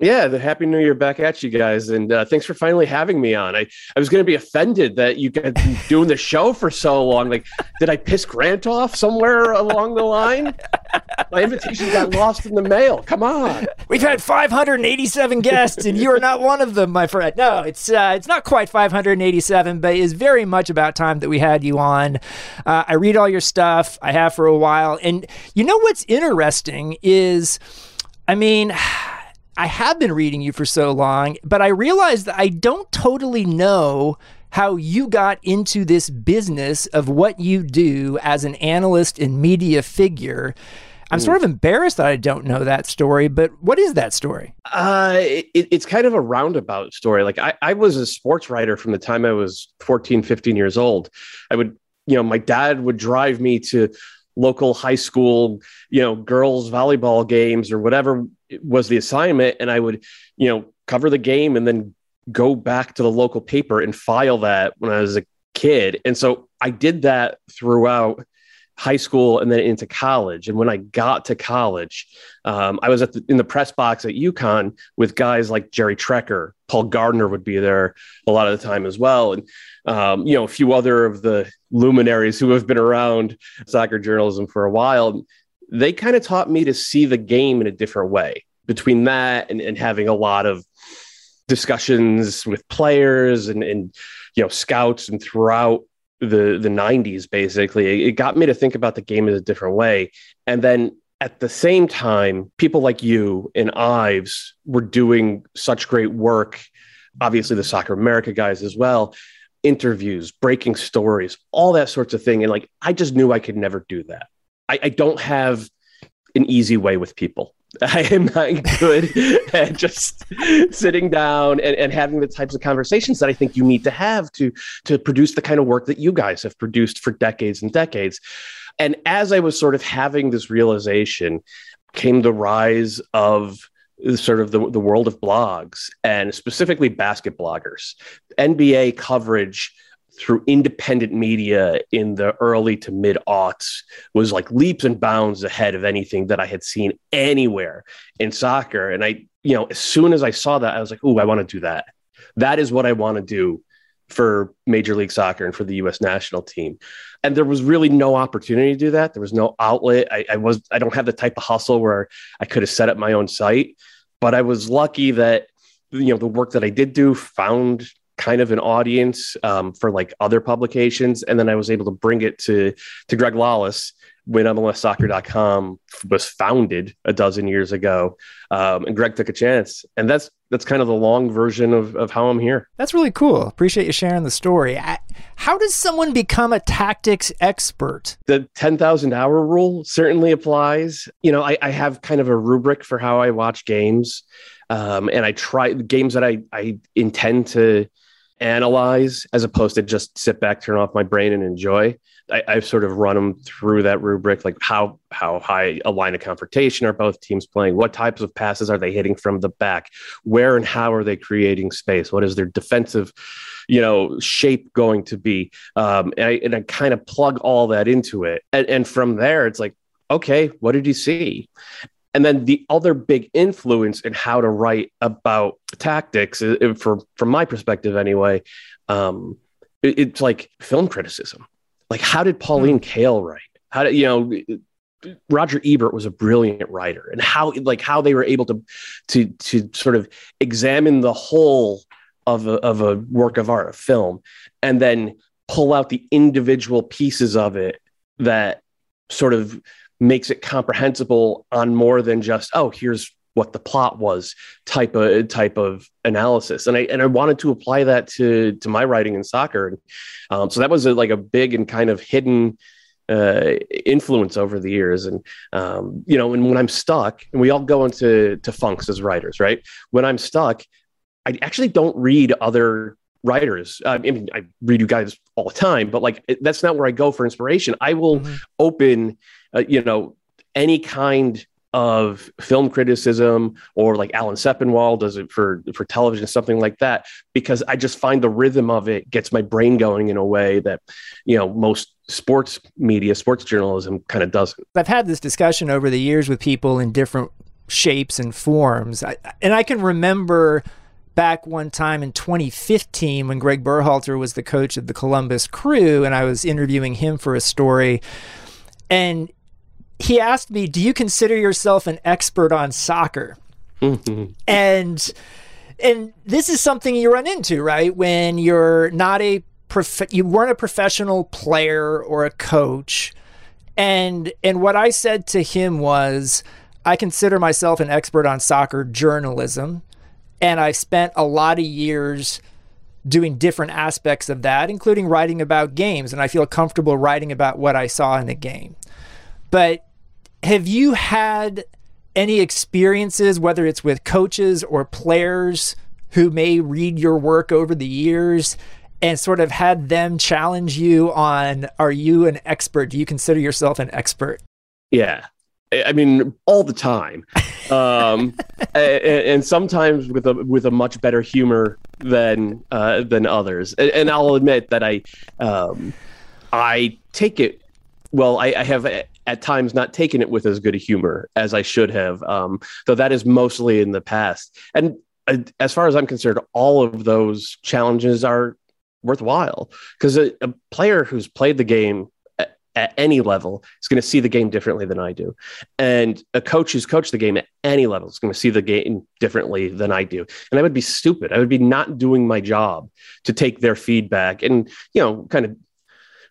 Speaker 3: Yeah, the Happy New Year back at you guys, and uh, thanks for finally having me on. I, I was going to be offended that you guys doing the show for so long. Like, did I piss Grant off somewhere along the line? My invitation got lost in the mail. Come on.
Speaker 1: We've had 587 guests, and you are not one of them, my friend. No, it's uh, it's not quite 587, but it's very much about time that we had you on. Uh, I read all your stuff. I have for a while, and you know what's interesting is, I mean. I have been reading you for so long, but I realized that I don't totally know how you got into this business of what you do as an analyst and media figure. I'm sort of embarrassed that I don't know that story, but what is that story?
Speaker 3: Uh, it, it's kind of a roundabout story. Like, I, I was a sports writer from the time I was 14, 15 years old. I would, you know, my dad would drive me to local high school, you know, girls volleyball games or whatever was the assignment. And I would, you know, cover the game and then go back to the local paper and file that when I was a kid. And so I did that throughout high school and then into college. And when I got to college, um, I was the, in the press box at UConn with guys like Jerry Trecker, Paul Gardner would be there a lot of the time as well, and um, you know a few other of the luminaries who have been around soccer journalism for a while. They kind of taught me to see the game in a different way. Between that and, and having a lot of discussions with players and, and you know scouts and throughout the the 90s basically. It got me to think about the game in a different way. And then at the same time people like you and ives were doing such great work. Obviously the soccer america guys as well. Interviews breaking stories all that sorts of thing. And like i just knew i could never do that i, I don't have an easy way with people I am not good at just sitting down and, and having the types of conversations that I think you need to have to to produce the kind of work that you guys have produced for decades and decades. And as I was sort of having this realization, came the rise of sort of the, the world of blogs and specifically basket bloggers. NBA coverage through independent media in the early to mid aughts was like leaps and bounds ahead of anything that I had seen anywhere in soccer. And I, you know, as soon as I saw that, I was like, "Ooh, I want to do that. That is what I want to do for Major League Soccer and for the U.S. national team." And there was really no opportunity to do that. There was no outlet. I, I was, I don't have the type of hustle where I could have set up my own site, but I was lucky that you know the work that I did do found kind of an audience um, for like other publications. And then I was able to bring it to, to Greg Lalas when MLSsoccer.com was founded a dozen years ago. Um, and Greg took a chance. And that's, that's kind of the long version of, of how I'm here.
Speaker 1: That's really cool. Appreciate you sharing the story. I, how does someone become a tactics expert?
Speaker 3: The 10,000 hour rule certainly applies. You know, I, I have kind of a rubric for how I watch games. Um, and I try games that I, I intend to analyze as opposed to just sit back, turn off my brain and enjoy. I, I've sort of run them through that rubric, like how how high a line of confrontation are both teams playing? What types of passes are they hitting from the back? Where and how are they creating space? What is their defensive, you know, shape going to be? Um, and I, and I kind of plug all that into it, and, and from there, it's like, okay, what did you see? And then the other big influence in how to write about tactics, for from my perspective anyway, um, it, it's like film criticism. Like, how did Pauline Kael write? How did you know? Roger Ebert was a brilliant writer, and how like how they were able to to to sort of examine the whole of a, of a work of art, a film, and then pull out the individual pieces of it that sort of makes it comprehensible on more than just oh here's what the plot was type of type of analysis. And i and i wanted to apply that to to my writing in soccer. Um, so that was a, like a big and kind of hidden uh, influence over the years. And um, you know and when i'm stuck and we all go into to funks as writers right? When i'm stuck i actually don't read other writers. I mean i read you guys all the time but like that's not where i go for inspiration. I will mm-hmm. open uh, you know any kind of film criticism or like Alan Sepinwall does it for for television something like that because I just find the rhythm of it gets my brain going in a way that you know most sports media sports journalism kind of doesn't.
Speaker 1: I've had this discussion over the years with people in different shapes and forms I, and I can remember back one time in 2015 when Greg Berhalter was the coach of the Columbus Crew and I was interviewing him for a story and he asked me, "Do you consider yourself an expert on soccer?" And and this is something you run into, right? When you're not a prof- you weren't a professional player or a coach. And and what I said to him was, I consider myself an expert on soccer journalism, and I've spent a lot of years doing different aspects of that, including writing about games, and I feel comfortable writing about what I saw in a game. But have you had any experiences, whether it's with coaches or players who may read your work over the years and sort of had them challenge you on are you an expert? Do you consider yourself an expert?
Speaker 3: Yeah. I mean, all the time, um, and, and, sometimes with a with a much better humor than uh, than others. And, and, I'll admit that I um, I take it well. I, I have at times not taken it with as good a humor as I should have, um, though that is mostly in the past. And uh, as far as I'm concerned, all of those challenges are worthwhile because a, a, player who's played the game at, at any level is going to see the game differently than I do. And a coach who's coached the game at any level is going to see the game differently than I do. And I would be stupid. I would be not doing my job to take their feedback and, you know, kind of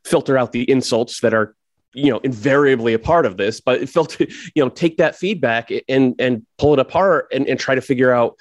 Speaker 3: filter out the insults that are you know invariably a part of this but it felt you know take that feedback and and pull it apart and, and try to figure out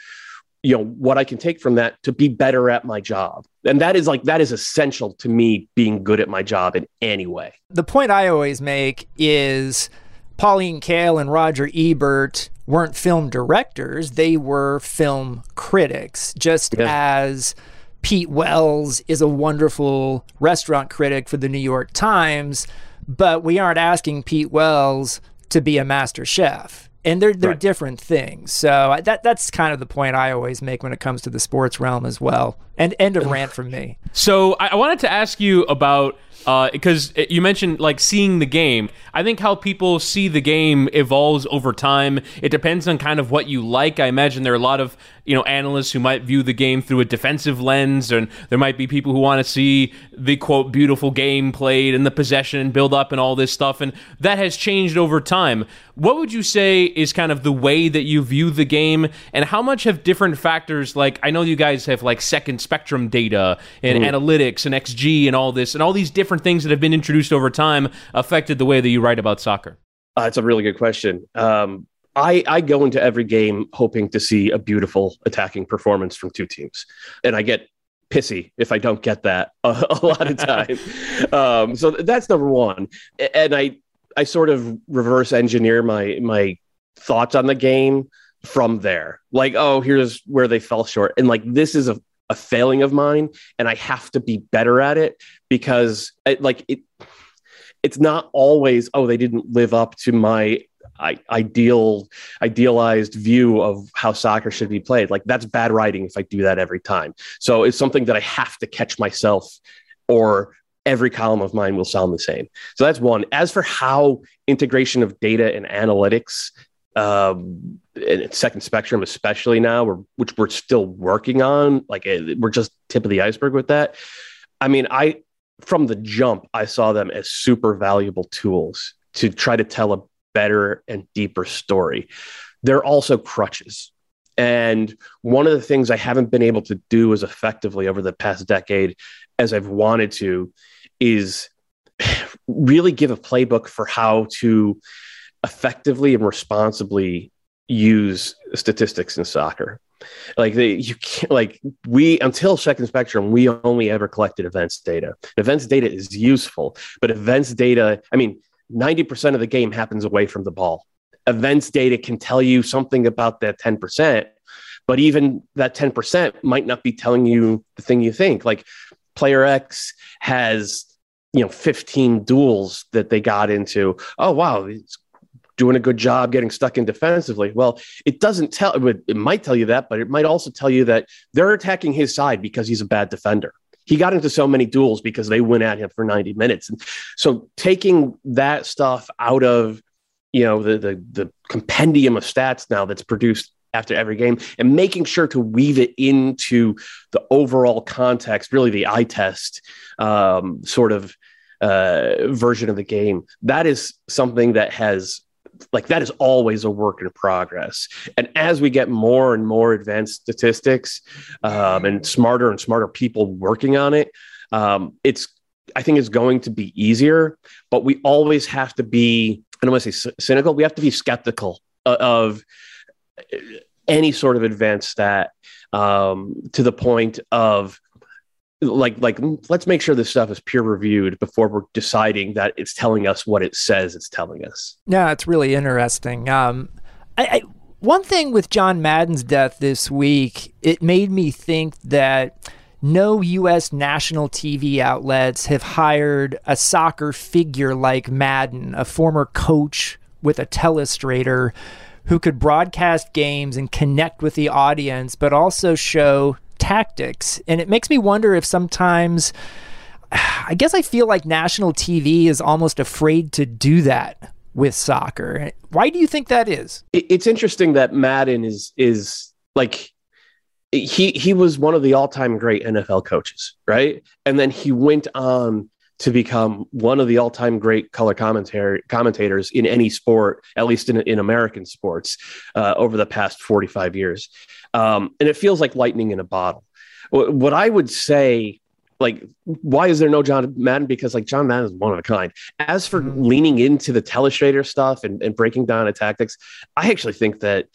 Speaker 3: you know what i can take from that to be better at my job. And that is like that is essential to me being good at my job in any way.
Speaker 1: The point i always make is pauline kael and roger ebert weren't film directors. They were film critics. Just yeah. as pete wells is a wonderful restaurant critic for the new york times but we aren't asking Pete Wells to be a master chef. And they're they're right. different things. So that that's kind of the point I always make when it comes to the sports realm as well. And end of rant from me.
Speaker 2: So I wanted to ask you about because uh, you mentioned like seeing the game. I think how people see the game evolves over time. It depends on kind of what you like. I imagine there are a lot of you know analysts who might view the game through a defensive lens, and there might be people who want to see the quote beautiful game played and the possession and build up and all this stuff, and that has changed over time. What would you say is kind of the way that you view the game, and how much have different factors like I know you guys have like second spectrum data and mm. analytics and XG and all this and all these different things that have been introduced over time affected the way that you write about soccer?
Speaker 3: Uh, that's a really good question. Um, I, I go into every game hoping to see a beautiful attacking performance from two teams, and I get pissy if I don't get that a, a lot of time. um, so that's number one, and I I sort of reverse engineer my my thoughts on the game from there. Like, oh, here's where they fell short, and like this is a a failing of mine, and I have to be better at it because it, like it it's not always oh they didn't live up to my I, ideal idealized view of how soccer should be played. Like that's bad writing if i do that every time. So it's something that i have to catch myself or every column of mine will sound the same. So that's one. As for how integration of data and analytics um, and second spectrum especially now we're, which we're still working on like eh, we're just tip of the iceberg with that. I mean i from the jump, I saw them as super valuable tools to try to tell a better and deeper story. They're also crutches. And one of the things I haven't been able to do as effectively over the past decade as I've wanted to is really give a playbook for how to effectively and responsibly use statistics in soccer. Like you can't like we until Second Spectrum, we only ever collected events data. Events data is useful, but events data, I mean, ninety percent of the game happens away from the ball. Events data can tell you something about that ten percent, but even that ten percent might not be telling you the thing you think. Like player X has you know 15 duels that they got into. Oh wow, doing a good job getting stuck in defensively. Well, it doesn't tell, it might tell you that, but it might also tell you that they're attacking his side because he's a bad defender. He got into so many duels because they went at him for 90 minutes. And so taking that stuff out of, you know, the, the, the compendium of stats now that's produced after every game and making sure to weave it into the overall context, really the eye test um, sort of uh, version of the game. That is something that has like that is always a work in progress. And as we get more and more advanced statistics um, and smarter and smarter people working on it, um, it's I think it's going to be easier. But we always have to be I don't want to say cynical. We have to be skeptical of any sort of advanced stat um, to the point of like like let's make sure this stuff is peer reviewed before we're deciding that it's telling us what it says it's telling us
Speaker 1: yeah it's really interesting um I, I one thing with john madden's death this week it made me think that no U.S. national TV outlets have hired a soccer figure like Madden, a former coach with a telestrator who could broadcast games and connect with the audience, but also show tactics. And it makes me wonder if sometimes, I guess I feel like national TV is almost afraid to do that with soccer. Why do you think that is?
Speaker 3: It's interesting that Madden is is like he he was one of the all-time great NFL coaches, right? And then he went on to become one of the all-time great color commentary commentators in any sport, at least in, in American sports, uh, over the past 45 years. Um, and it feels like lightning in a bottle. What I would say, like, why is there no John Madden? Because like John Madden is one of a kind. As for mm-hmm. leaning into the telestrator stuff and, and breaking down a tactics, I actually think that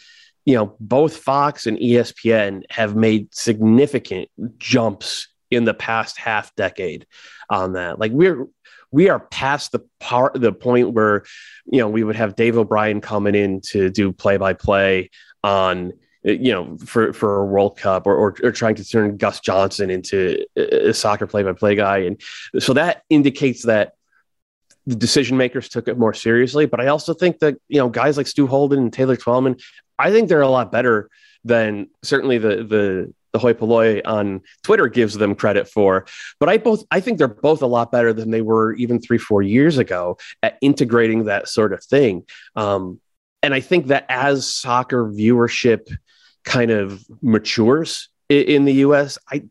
Speaker 3: you know both Fox and ESPN have made significant jumps in the past half decade on that. Like we're we are past the part the point where you know we would have Dave O'Brien coming in to do play by play on you know for for a World Cup or, or, or trying to turn Gus Johnson into a soccer play by play guy and so that indicates that the decision makers took it more seriously but I also think that you know guys like Stu Holden and Taylor Twellman I think they're a lot better than certainly the the the hoi polloi on Twitter gives them credit for. But I both I think they're both a lot better than they were even three four years ago at integrating that sort of thing. Um, and I think that as soccer viewership kind of matures in, in the U.S., I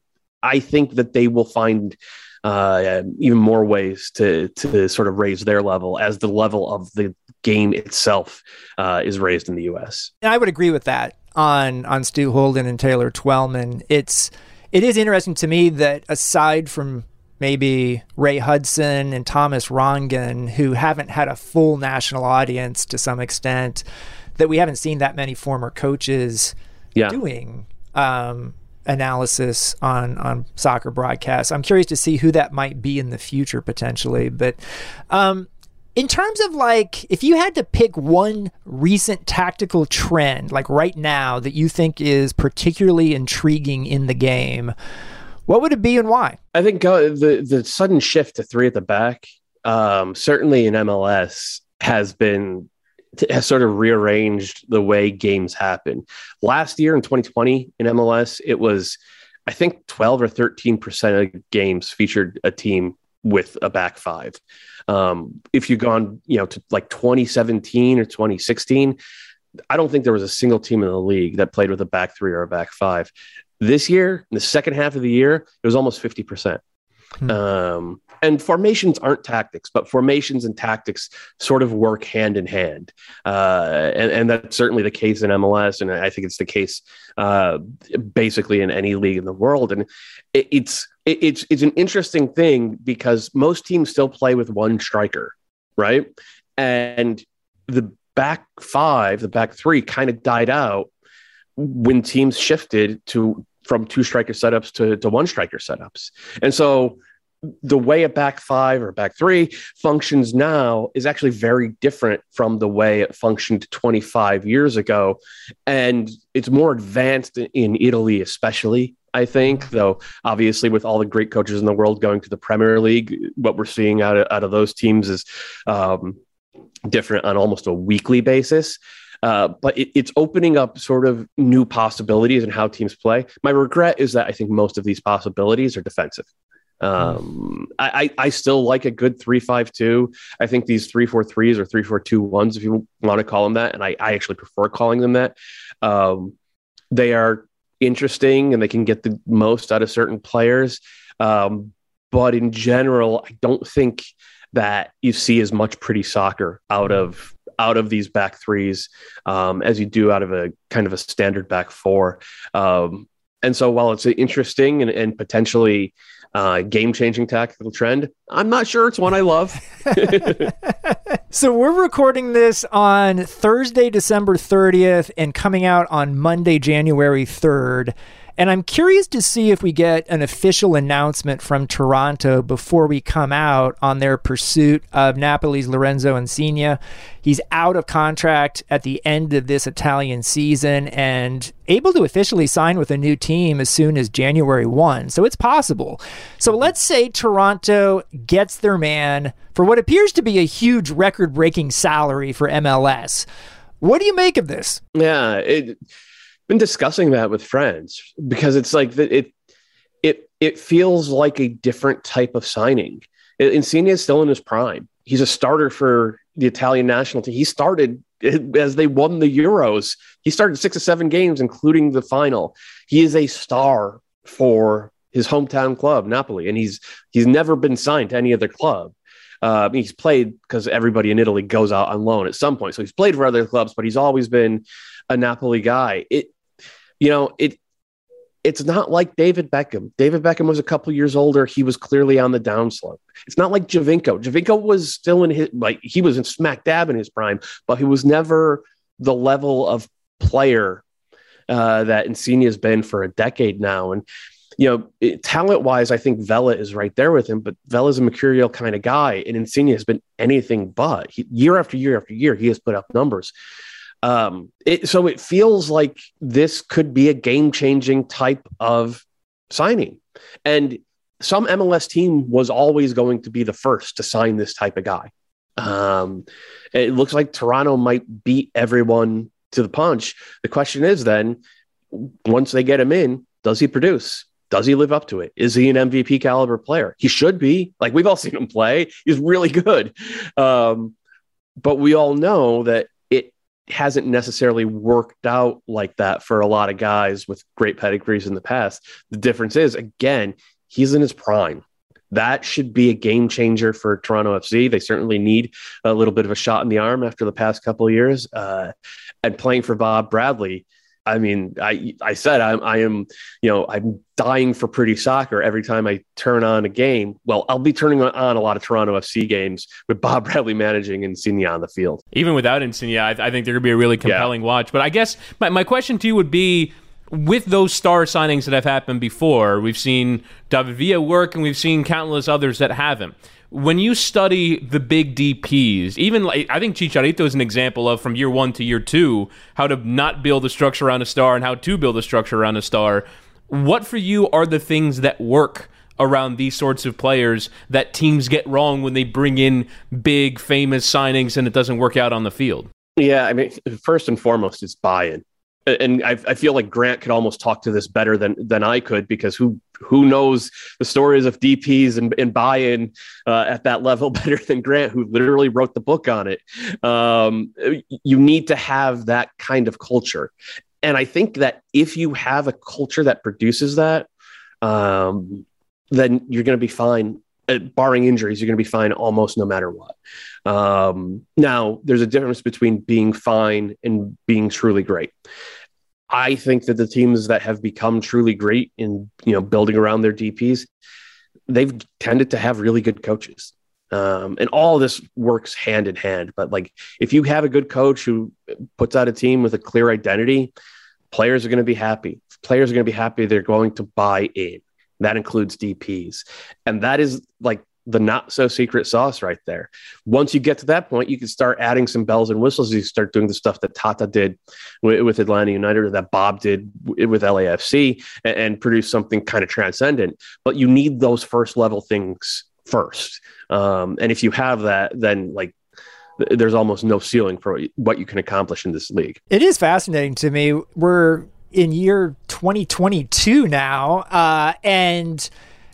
Speaker 3: I think that they will find uh, even more ways to to sort of raise their level as the level of the game itself uh, is raised in the U.S.
Speaker 1: And I would agree with that on on Stu Holden and Taylor Twellman. It's it is interesting to me that aside from maybe Ray Hudson and Thomas Rongen, who haven't had a full national audience to some extent, that we haven't seen that many former coaches yeah. doing um, analysis on on soccer broadcasts. I'm curious to see who that might be in the future potentially, but. Um, in terms of like if you had to pick one recent tactical trend like right now that you think is particularly intriguing in the game what would it be and why
Speaker 3: i think uh, the the sudden shift to three at the back um, certainly in mls has been has sort of rearranged the way games happen last year in 2020 in mls it was i think 12 or 13 percent of games featured a team with a back five. Um, if you've gone, you know, to like 2017 or 2016, I don't think there was a single team in the league that played with a back three or a back five. This year, in the second half of the year, it was almost 50%. Hmm. Um, and formations aren't tactics, but formations and tactics sort of work hand in hand. Uh, and, and, that's certainly the case in MLS. And I think it's the case uh, basically in any league in the world. And it, it's, it, it's, it's an interesting thing because most teams still play with one striker, right? And the back five, the back three kind of died out when teams shifted to from two striker setups to, to one striker setups. And so the way a back five or back three functions now is actually very different from the way it functioned 25 years ago. And it's more advanced in Italy, especially. I think, though, obviously, with all the great coaches in the world going to the Premier League, what we're seeing out of, out of those teams is um, different on almost a weekly basis. Uh, but it, it's opening up sort of new possibilities in how teams play. My regret is that I think most of these possibilities are defensive. Um, I, I still like a good three five two. I think these three four threes or three four two ones, if you want to call them that, and I, I actually prefer calling them that. Um, they are interesting and they can get the most out of certain players. Um, but in general, I don't think that you see as much pretty soccer out of out of these back threes um, as you do out of a kind of a standard back four. Um, and so while it's an interesting and, and potentially uh, game changing tactical trend. I'm not sure it's one I love.
Speaker 1: so we're recording this on Thursday, December 30th, and coming out on Monday, January 3rd. And I'm curious to see if we get an official announcement from Toronto before we come out on their pursuit of Napoli's Lorenzo Insigne. He's out of contract at the end of this Italian season and able to officially sign with a new team as soon as January 1. So it's possible. So let's say Toronto gets their man for what appears to be a huge record breaking salary for MLS. What do you make of this?
Speaker 3: Yeah, it been discussing that with friends because it's like it it it feels like a different type of signing. Insigne is still in his prime. He's a starter for the Italian national team. He started as they won the Euros. He started six or seven games, including the final. He is a star for his hometown club, Napoli, and he's he's never been signed to any other club. Uh, he's played because everybody in Italy goes out on loan at some point, so he's played for other clubs, but he's always been a Napoli guy. It you know, it it's not like David Beckham. David Beckham was a couple years older. He was clearly on the downslope. It's not like Giovinco. Giovinco was still in his like he was in smack dab in his prime, but he was never the level of player uh, that Insigne has been for a decade now. And you know, talent wise, I think Vela is right there with him. But Vela's a mercurial kind of guy, and Insigne has been anything but. He, year after year after year, he has put up numbers. Um, it, so it feels like this could be a game changing type of signing. And some MLS team was always going to be the first to sign this type of guy. Um, it looks like Toronto might beat everyone to the punch. The question is then, once they get him in, does he produce? Does he live up to it? Is he an MVP caliber player? He should be. Like we've all seen him play. He's really good. Um, but we all know that hasn't necessarily worked out like that for a lot of guys with great pedigrees in the past. The difference is, again, he's in his prime. That should be a game changer for Toronto FC. They certainly need a little bit of a shot in the arm after the past couple of years. Uh, and playing for Bob Bradley, I mean, I I said I'm I am you know I'm dying for pretty soccer every time I turn on a game. Well, I'll be turning on a lot of Toronto FC games with Bob Bradley managing and Insigne on the field.
Speaker 2: Even without Insigne, I, I think they're going to be a really compelling yeah. watch. But I guess my, my question to you would be with those star signings that have happened before, we've seen David Villa work and we've seen countless others that haven't when you study the big DPs, even like I think Chicharito is an example of from year one to year two how to not build a structure around a star and how to build a structure around a star. What for you are the things that work around these sorts of players that teams get wrong when they bring in big famous signings and it doesn't work out on the field?
Speaker 3: Yeah, I mean, first and foremost, it's buy-in and I, I, feel like Grant could almost talk to this better than than I could because who who knows the stories of DPS and, and buy-in uh, at that level better than Grant, who literally wrote the book on it. Um, you need to have that kind of culture, and I think that if you have a culture that produces that, um, then you're going to be fine. Uh, barring injuries, you're going to be fine almost no matter what. Um, now, there's a difference between being fine and being truly great. I think that the teams that have become truly great in you know building around their DPs, they've tended to have really good coaches. Um, and all this works hand in hand. But like, if you have a good coach who puts out a team with a clear identity, players are going to be happy. Players are going to be happy. They're going to buy in. That includes DPs. And that is like the not so secret sauce right there. Once you get to that point, you can start adding some bells and whistles. You start doing the stuff that Tata did with, with Atlanta United or that Bob did with LAFC and, and, produce something kind of transcendent. But you need those first level things first. Um, and if you have that, then like there's almost no ceiling for what you can accomplish in this league.
Speaker 1: It is fascinating to me. We're in year 2022 now, uh, and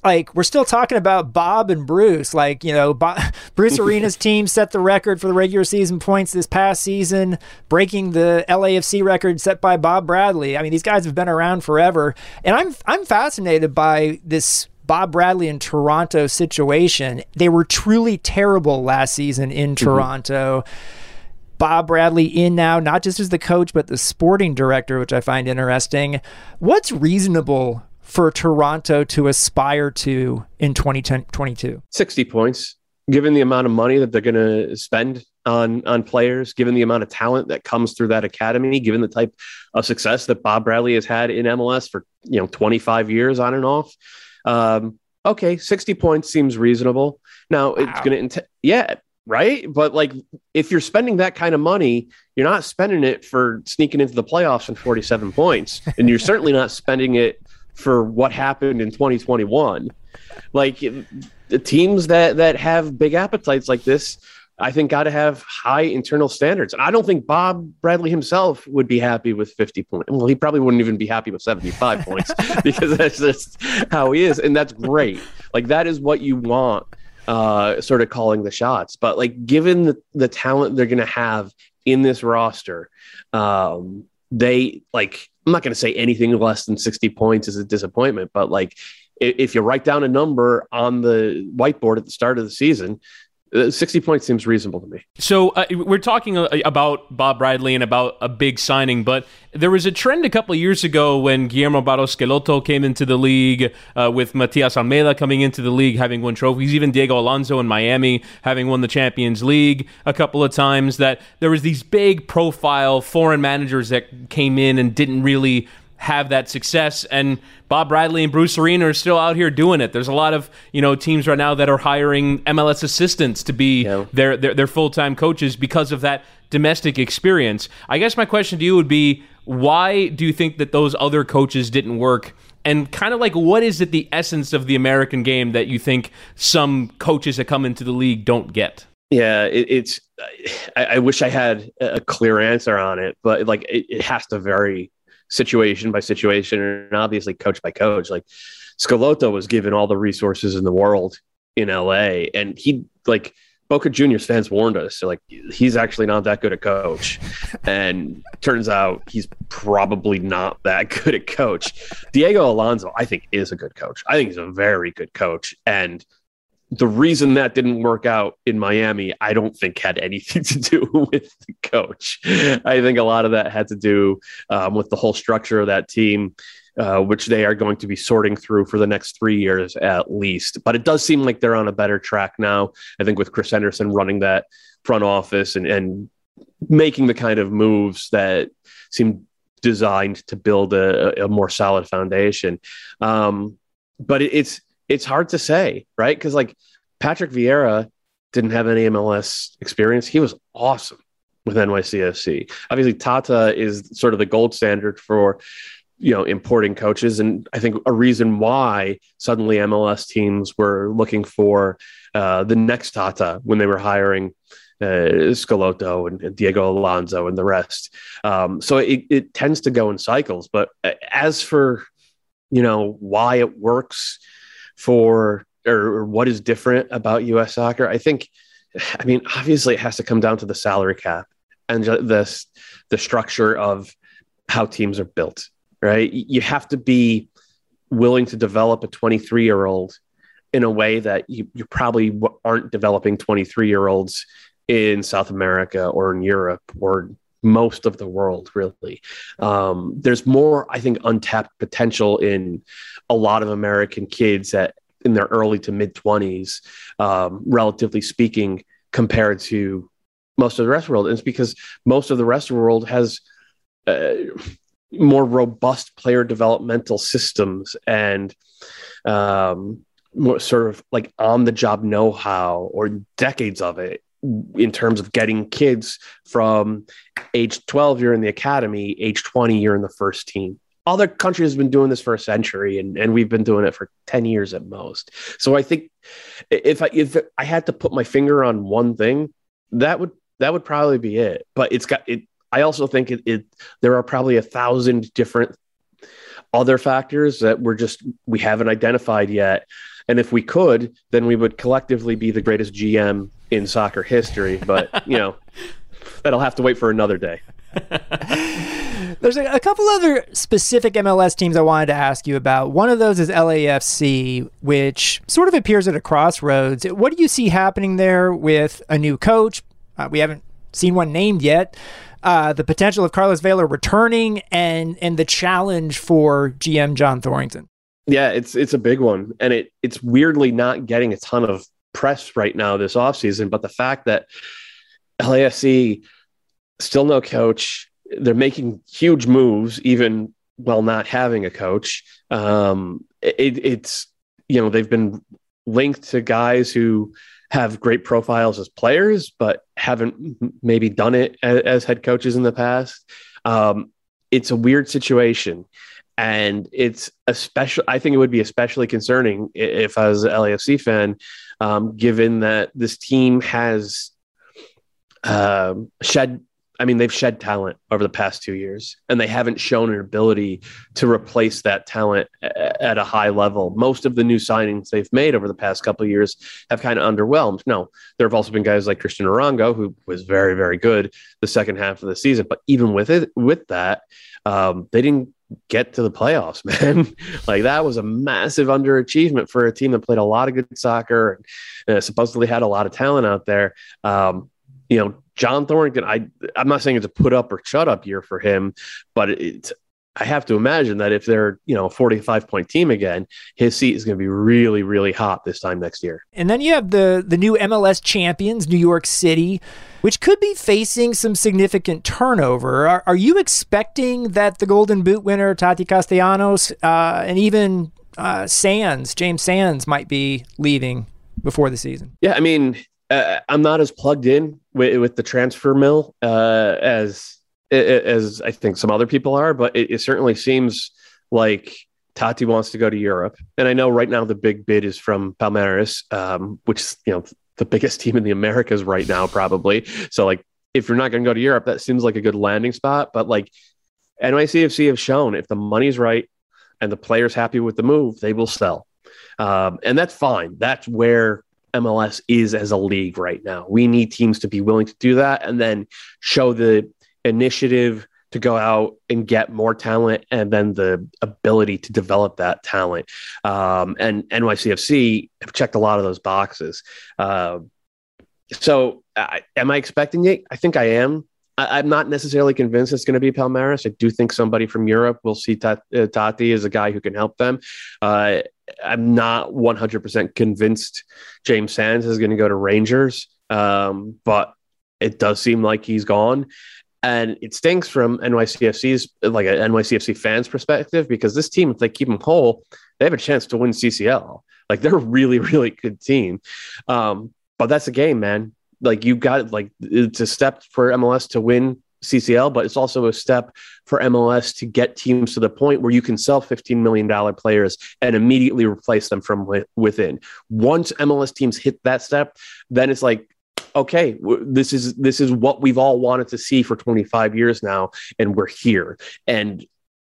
Speaker 1: like we're still talking about Bob and Bruce. Like you know, Bob, Bruce Arena's team set the record for the regular season points this past season, breaking the LAFC record set by Bob Bradley. I mean, these guys have been around forever, and I'm I'm fascinated by this Bob Bradley and Toronto situation. They were truly terrible last season in mm-hmm. Bob Bradley in now, not just as the coach, but the sporting director, which I find interesting. What's reasonable for Toronto to aspire to in 2022?
Speaker 3: 60 points, given the amount of money that they're going to spend on on players, given the amount of talent that comes through that academy, given the type of success that Bob Bradley has had in MLS for you know 25 years on and off. Um, okay, 60 points seems reasonable. Now wow. it's going to, yeah, right? But like, if you're spending that kind of money, you're not spending it for sneaking into the playoffs and 47 points, and you're certainly not spending it for what happened in 2021. Like the teams that that have big appetites like this I think, got to have high internal standards. And I don't think Bob Bradley himself would be happy with 50 points. Well, he probably wouldn't even be happy with 75 points because that's just how he is. And that's great. Like, that is what you want, uh, sort of calling the shots. But, like, given the, the talent they're going to have in this roster, um, they, like, I'm not going to say anything less than 60 points is a disappointment, but, like, if you write down a number on the whiteboard at the start of the season, 60 points seems reasonable to me.
Speaker 2: So uh, we're talking uh, about Bob Bradley and about a big signing, but there was a trend a couple of years ago when Guillermo Barros Schelotto came into the league, uh, with Matias Almeyda coming into the league, having won trophies, even Diego Alonso in Miami having won the Champions League a couple of times, that there was these big profile foreign managers that came in and didn't really have that success. And Bob Bradley and Bruce Arena are still out here doing it. There's a lot of you know teams right now that are hiring MLS assistants to be yeah. their, their their full time coaches because of that domestic experience. I guess my question to you would be, why do you think that those other coaches didn't work? And kind of like, what is it the essence of the American game that you think some coaches that come into the league don't get?
Speaker 3: Yeah, it, it's. I, I, wish I had a clear answer on it, but like it, it has to vary situation by situation and obviously coach by coach. Like Schelotto was given all the resources in the world in LA and he like Boca Juniors fans warned us. like he's actually not that good a coach. and turns out he's probably not that good a coach. Diego Alonso, I think, is a good coach. I think he's a very good coach. And the reason that didn't work out in Miami, I don't think had anything to do with the coach. I think a lot of that had to do um, with the whole structure of that team, uh, which they are going to be sorting through for the next three years at least. But it does seem like they're on a better track now. I think with Chris Henderson running that front office and, and making the kind of moves that seem designed to build a, a more solid foundation. Um, but it's it's hard to say, right? Because like Patrick Vieira didn't have any MLS experience. He was awesome with NYCFC. Obviously, Tata is sort of the gold standard for you know importing coaches, and I think a reason why suddenly MLS teams were looking for uh, the next Tata when they were hiring. Uh, Schelotto and, and, Diego Alonso and the rest. Um, so it, it tends to go in cycles. But uh, as for you know why it works, for or, what is different about U.S. soccer. I think, I mean, obviously, it has to come down to the salary cap and the the structure of how teams are built. Right, you have to be willing to develop a 23 year old in a way that you, you probably aren't developing 23 year olds in South America or in Europe or most of the world, really. Um, there's more, I think, untapped potential in a lot of American kids at in their early to mid 20s, um, relatively speaking, compared to most of the rest of the world. And it's because most of the rest of the world has uh, more robust player developmental systems and um, more sort of like on the job know how or decades of it in terms of getting kids from age 12 you're in the academy age 20 you're in the first team. Other countries have been doing this for a century and, and we've been doing it for 10 years at most. So i think if i if i had to put my finger on one thing that would that would probably be it. But it's got it i also think it, it there are probably a thousand different other factors that we're just we haven't identified yet. And if we could then we would collectively be the greatest gm in soccer history but you know that'll have to wait for another day
Speaker 1: There's a, a, couple other specific MLS teams I wanted to ask you about. One of those is LAFC, which sort of appears at a crossroads. What do you see happening there with a new coach? Uh, we haven't seen one named yet. Uh, the potential of Carlos Vela returning and and the challenge for GM John Thorrington.
Speaker 3: Yeah, it's it's a big one, and it it's weirdly not getting a ton of press right now this offseason. But the fact that LAFC still no coach, they're making huge moves even while not having a coach. Um, it, it's you know they've been linked to guys who have great profiles as players, but haven't maybe done it as, as head coaches in the past. Um, it's a weird situation. And it's especially, I think it would be especially concerning if I was an LAFC fan, um, given that this team has um, shed I mean, they've shed talent over the past two years, and they haven't shown an ability to replace that talent at a high level. Most of the new signings they've made over the past couple of years have kind of underwhelmed. No, there have also been guys like Cristian Arango, who was very, very good the second half of the season. But even with it, with that, um, they didn't get to the playoffs, man. like that was a massive underachievement for a team that played a lot of good soccer and uh, supposedly had a lot of talent out there. Um, you know, John Thorrington, I I'm not saying it's a put up or shut up year for him, but it's I have to imagine that if they're, you know, a 45 point team again, his seat is going to be really, really hot this time next year.
Speaker 1: And then you have the the new MLS champions, New York City, which could be facing some significant turnover. Are, are you expecting that the Golden Boot winner, Tati Castellanos, uh, and even uh, Sands, James Sands, might be leaving before the season?
Speaker 3: Yeah, I mean, uh, I'm not as plugged in with, with the transfer mill uh, as as I think some other people are, but it, it, certainly seems like Tati wants to go to Europe, and I know right now the big bid is from Palmeiras, um, which is you know the biggest team in the Americas right now, probably. So like, if you're not going to go to Europe, that seems like a good landing spot. But like, NYCFC have shown if the money's right and the player's happy with the move, they will sell, um, and that's fine. That's where MLS is as a league right now. We need teams to be willing to do that and then show the initiative to go out and get more talent and then the ability to develop that talent. Um, and NYCFC have checked a lot of those boxes. Uh, so, uh, am I expecting it? I think I am. I, am not necessarily convinced it's going to be Palmeiras. I do think somebody from Europe will see uh, Tati as a guy who can help them. Uh, I'm not 100% convinced James Sands is going to go to Rangers, um, but it does seem like he's gone. And it stinks from NYCFC's, like a NYCFC fans perspective, because this team, if they keep them whole, they have a chance to win CCL. Like they're a really, really good team. Um, but that's a game, man like you got like it's a step for MLS to win CCL, but it's also a step for MLS to get teams to the point where you can sell $15 million players and immediately replace them from within. Once MLS teams hit that step, then it's like, okay, this is this is what we've all wanted to see for 25 years now, and we're here. And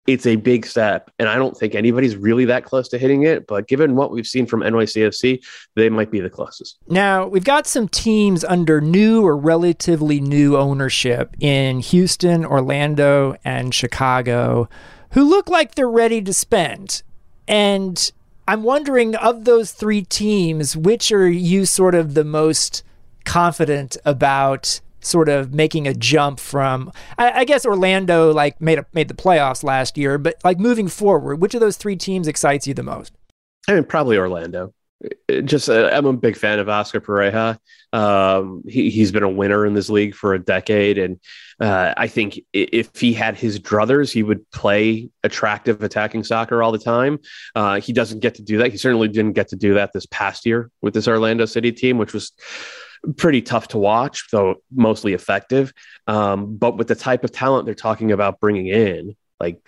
Speaker 3: it's a big step. And I don't think anybody's really that close to hitting it. But given what we've seen from NYCFC, they might be the closest.
Speaker 1: Now, we've got some teams under new or relatively new ownership in Houston, Orlando, and Chicago who look like they're ready to spend. And I'm wondering, of those three teams, which are you sort of the most confident about sort of making a jump from I, I, guess Orlando like made a, made the playoffs last year, but like moving forward, which of those three teams excites you the most?
Speaker 3: I mean, probably Orlando. just uh, I'm a big fan of Oscar Pareja. Um, he, he's been a winner in this league for a decade, and uh, I think if he had his druthers, he would play attractive attacking soccer all the time. Uh, he doesn't get to do that. He certainly didn't get to do that this past year with this Orlando City team, which was pretty tough to watch, though mostly effective. Um, but with the type of talent they're talking about bringing in, like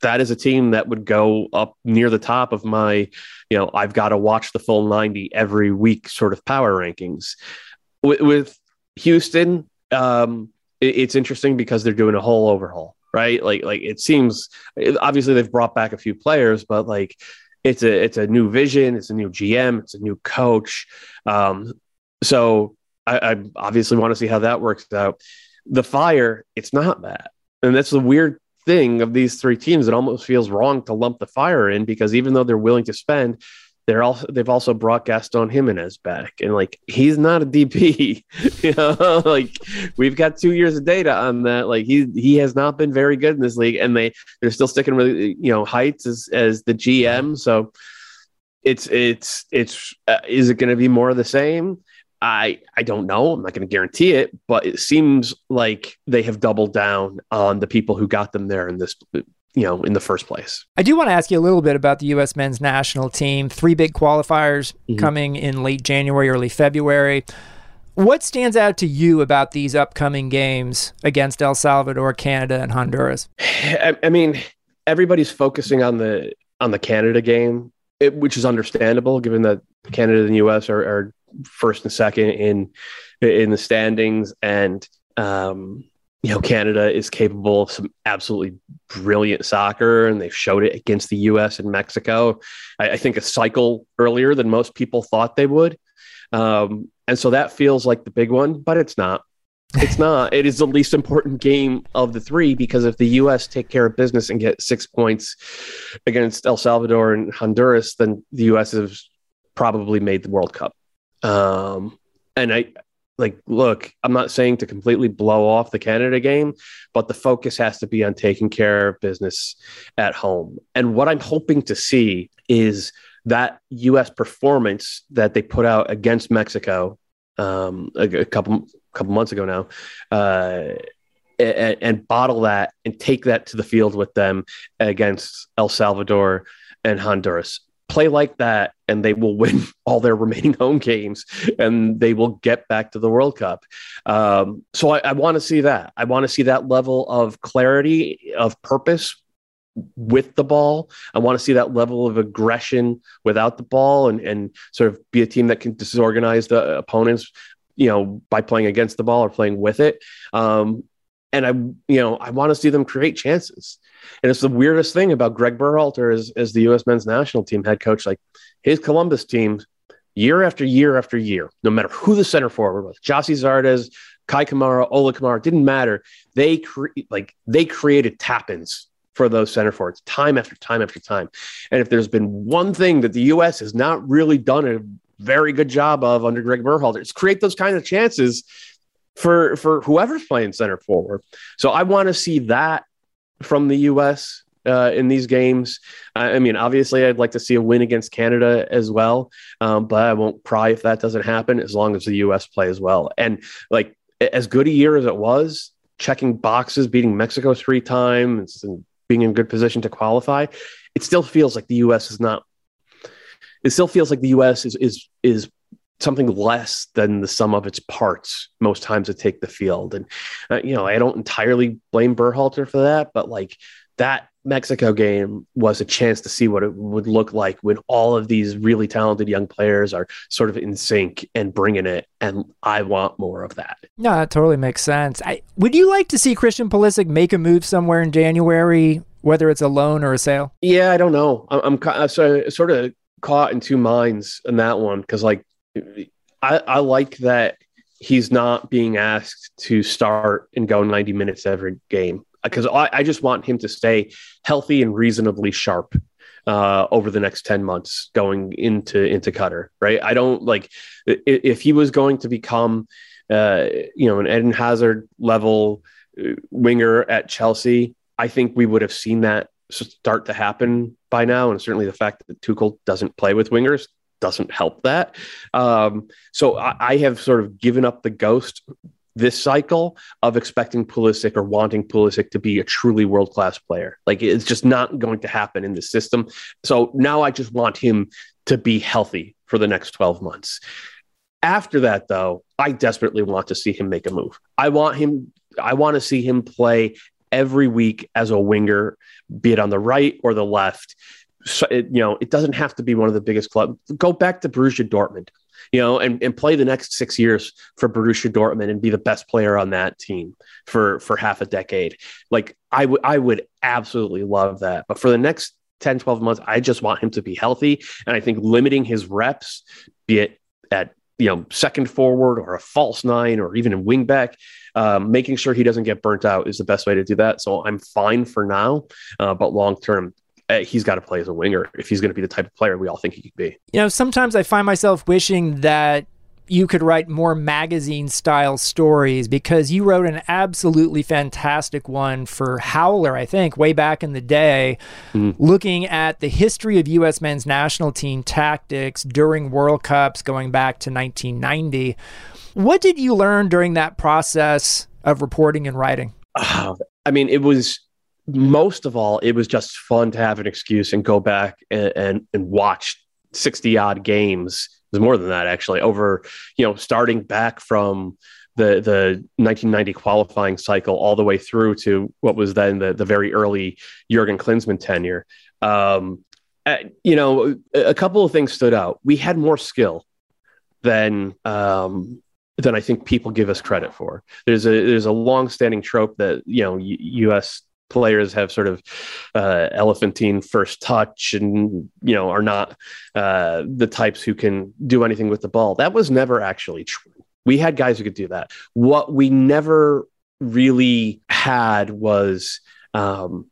Speaker 3: that is a team that would go up near the top of my, you know, I've got to watch the full 90 every week sort of power rankings. With, with Houston, um, it, it's interesting because they're doing a whole overhaul, right? Like, like it seems obviously they've brought back a few players, but like it's a it's a new vision, it's a new GM, it's a new coach. Um, so I, I obviously want to see how that works out. The fire, it's not that. And that's the weird thing of these three teams. It almost feels wrong to lump the fire in because even though they're willing to spend, they're also they've also brought Gaston Giménez back, and like he's not a DP. you know, like we've got two years of data on that. Like he he has not been very good in this league, and they they're still sticking with you know Heitz as as the GM. So it's it's it's uh, is it going to be more of the same? I I don't know. I'm not going to guarantee it, but it seems like they have doubled down on the people who got them there in this you know in the first place.
Speaker 1: I do want to ask you a little bit about the U.S. men's national team. Three big qualifiers mm-hmm. coming in late January, early February. What stands out to you about these upcoming games against El Salvador, Canada, and Honduras?
Speaker 3: I, I mean, everybody's focusing on the on the Canada game, it, which is understandable given that Canada and the U.S. are, are first and second in in the standings, and um, you know Canada is capable of some absolutely brilliant soccer, and they've showed it against the U.S. and Mexico. I, I think a cycle earlier than most people thought they would, um, and so that feels like the big one, but it's not. It's not. It is the least important game of the three because if the U.S. take care of business and get six points against El Salvador and Honduras, then the U.S. has probably made the World Cup. Um, and I like look, I'm not saying to completely blow off the Canada game, but the focus has to be on taking care of business at home. And what I'm hoping to see is that US performance that they put out against Mexico um, a, a couple couple months ago now. Uh, and, and, bottle that and take that to the field with them against El Salvador and Honduras play like that and they will win all their remaining home games and they will get back to the World Cup. Um, so I, I want to see that. I want to see that level of clarity, of purpose with the ball. I want to see that level of aggression without the ball and, and sort of be a team that can disorganize the opponents, you know, by playing against the ball or playing with it. Um, and I, you know, I want to see them create chances. And it's the weirdest thing about Greg Berhalter as, as the U.S. men's national team head coach. Like his Columbus teams, year after year after year, no matter who the center forward was, Gyasi Zardes, Kei Kamara, Ola Kamara, didn't matter. They cre- like they created tap-ins for those center forwards time after time after time. And if there's been one thing that the U.S. has not really done a very good job of under Greg Berhalter, it's create those kind of chances for for whoever's playing center forward. So I want to see that from the U.S. Uh, in these games. I mean, obviously, I'd like to see a win against Canada as well, um, but I won't cry if that doesn't happen as long as the U.S. play as well. And like as good a year as it was, checking boxes, beating Mexico three times, and being in good position to qualify, it still feels like the U.S. is not. It still feels like the U.S. is is is something less than the sum of its parts most times to take the field. And, uh, you know, I don't entirely blame Berhalter for that, but like that Mexico game was a chance to see what it would look like when all of these really talented young players are sort of in sync and bringing it. And I want more of that.
Speaker 1: No, that totally makes sense. I, would you like to see Christian Pulisic make a move somewhere in January, whether it's a loan or a sale?
Speaker 3: Yeah, I don't know. I'm, I'm, I'm sort of caught in two minds in that one because, like, I, I like that he's not being asked to start and go 90 minutes every game because I, I, just want him to stay healthy and reasonably sharp uh, over the next 10 months going into into Qatar right? I don't like if he was going to become uh, you know an eden hazard level uh, winger at chelsea i think we would have seen that start to happen by now. And certainly the fact that tuchel doesn't play with wingers doesn't help that. Um, so I, I have sort of given up the ghost this cycle of expecting Pulisic or wanting Pulisic to be a truly world class player. Like it's just not going to happen in the system. So now I just want him to be healthy for the next 12 months. After that, though, I desperately want to see him make a move. I want him, I want to see him play every week as a winger, be it on the right or the left. So it, you know, it doesn't have to be one of the biggest clubs. Go back to Borussia Dortmund you know, and, and play the next six years for Borussia Dortmund and be the best player on that team for for half a decade. Like I would I would absolutely love that. But for the next 10, 12 months, I just want him to be healthy. And I think limiting his reps, be it at you know second forward or a false nine or even in wing back, um, making sure he doesn't get burnt out is the best way to do that. So I'm fine for now, uh, but long term, he's got to play as a winger if he's going to be the type of player we all think he could be.
Speaker 1: You know, sometimes I find myself wishing that you could write more magazine style stories because you wrote an absolutely fantastic one for Howler, I think, way back in the day, mm. looking at the history of U.S. men's national team tactics during World Cups going back to 1990. What did you learn during that process of reporting and writing?
Speaker 3: Uh, I mean, it was most of all, it was just fun to have an excuse and go back and, and, and watch 60 odd games. It was more than that actually over, you know, starting back from the, the 1990 qualifying cycle all the way through to what was then the, the very early Jurgen Klinsmann tenure. Um, you know, a couple of things stood out. We had more skill than um, than I think people give us credit for. There's a there's a long standing trope that you know U.S players have sort of uh, elephantine first touch and you know are not uh, the types who can do anything with the ball. That was never actually true. We had guys who could do that. What we never really had was um,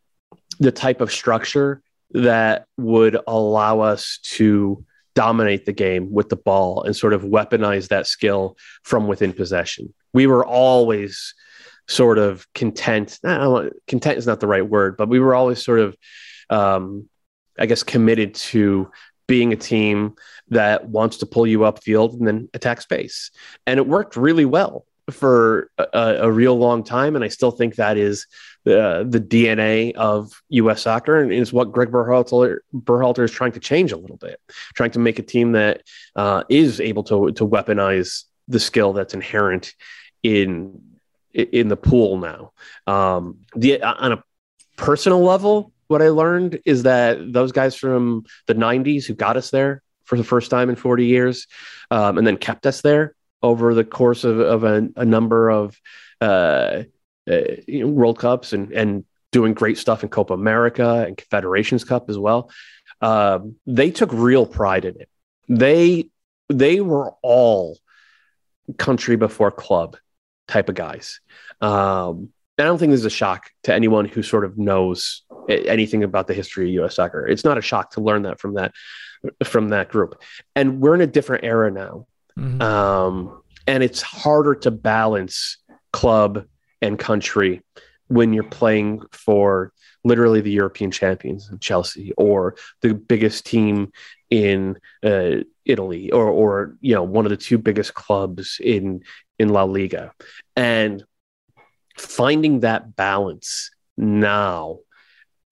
Speaker 3: the type of structure that would allow us to dominate the game with the ball and sort of weaponize that skill from within possession. We were always sort of content. content is not the right word, but we were always sort of, um, I guess, committed to being a team that wants to pull you upfield and then attack space. And it worked really well for a, a real long time. And I still think that is the, the DNA of U.S. soccer and is what Greg Berhalter, Berhalter is trying to change a little bit, trying to make a team that uh, is able to, to weaponize the skill that's inherent in in the pool now. Um, the on a personal level, what I learned is that those guys from the '90s who got us there for the first time in 40 years, um, and then kept us there over the course of, of a, a number of uh, uh, World Cups and and doing great stuff in Copa America and Confederations Cup as well. Um, they took real pride in it. They they were all country before club type of guys. Um, I don't think this is a shock to anyone who sort of knows anything about the history of U.S. soccer. It's not a shock to learn that from that from that group. And we're in a different era now, mm-hmm. um, and it's harder to balance club and country when you're playing for literally the European champions, Chelsea, or the biggest team in uh, Italy, or or you know one of the two biggest clubs in in La Liga. And finding that balance now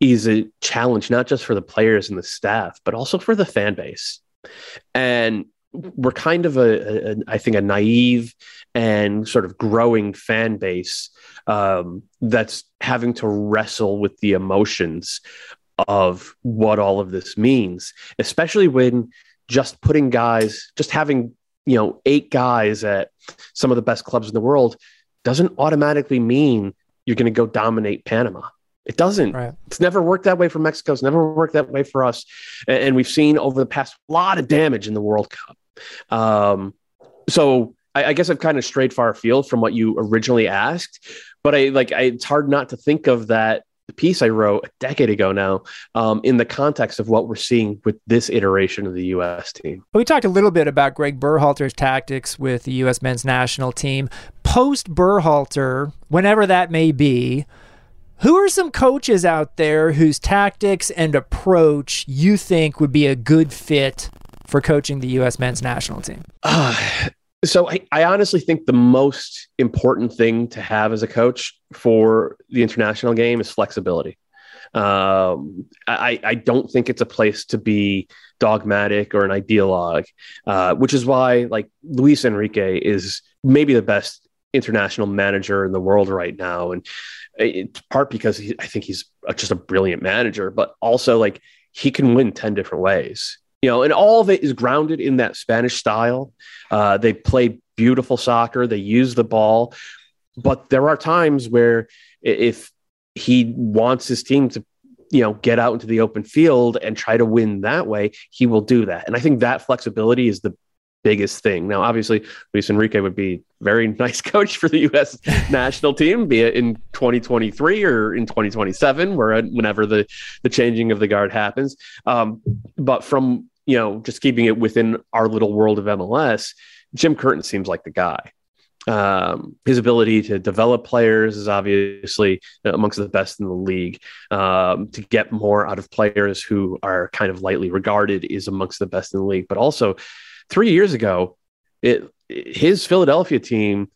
Speaker 3: is a challenge, not just for the players and the staff, but also for the fan base. And we're kind of a, I think, a naive and sort of growing fan base um, that's having to wrestle with the emotions of what all of this means, especially when just putting guys, just having you know eight guys at some of the best clubs in the world doesn't automatically mean you're going to go dominate Panama. It doesn't. Right. It's never worked that way for Mexico. It's never worked that way for us. And, we've seen over the past a lot of damage in the World Cup. Um, so I, I, guess I've kind of strayed far afield from what you originally asked, but I like I, it's hard not to think of that piece I wrote a decade ago now um, in the context of what we're seeing with this iteration of the U.S. team.
Speaker 1: We talked a little bit about Greg Berhalter's tactics with the U.S. men's national team. Post Berhalter, whenever that may be, who are some coaches out there whose tactics and approach you think would be a good fit for coaching the U.S. men's national team?
Speaker 3: Uh, so I, I honestly think the most important thing to have as a coach for the international game is flexibility. Um, I, I don't think it's a place to be dogmatic or an ideologue, uh, which is why like Luis Enrique is maybe the best international manager in the world right now, and it's part because he, I think he's just a brilliant manager, but also like he can win ten different ways. You know, and all of it is grounded in that Spanish style. Uh, they play beautiful soccer. They use the ball, but there are times where if he wants his team to you know get out into the open field and try to win that way he will do that and i think that flexibility is the biggest thing now obviously luis enrique would be very nice coach for the us national team be it in 2023 or in 2027 where whenever the the changing of the guard happens um, but from you know just keeping it within our little world of mls jim curtin seems like the guy um, his ability to develop players is obviously amongst the best in the league. Um, to get more out of players who are kind of lightly regarded is amongst the best in the league. But also, three years ago, it his Philadelphia team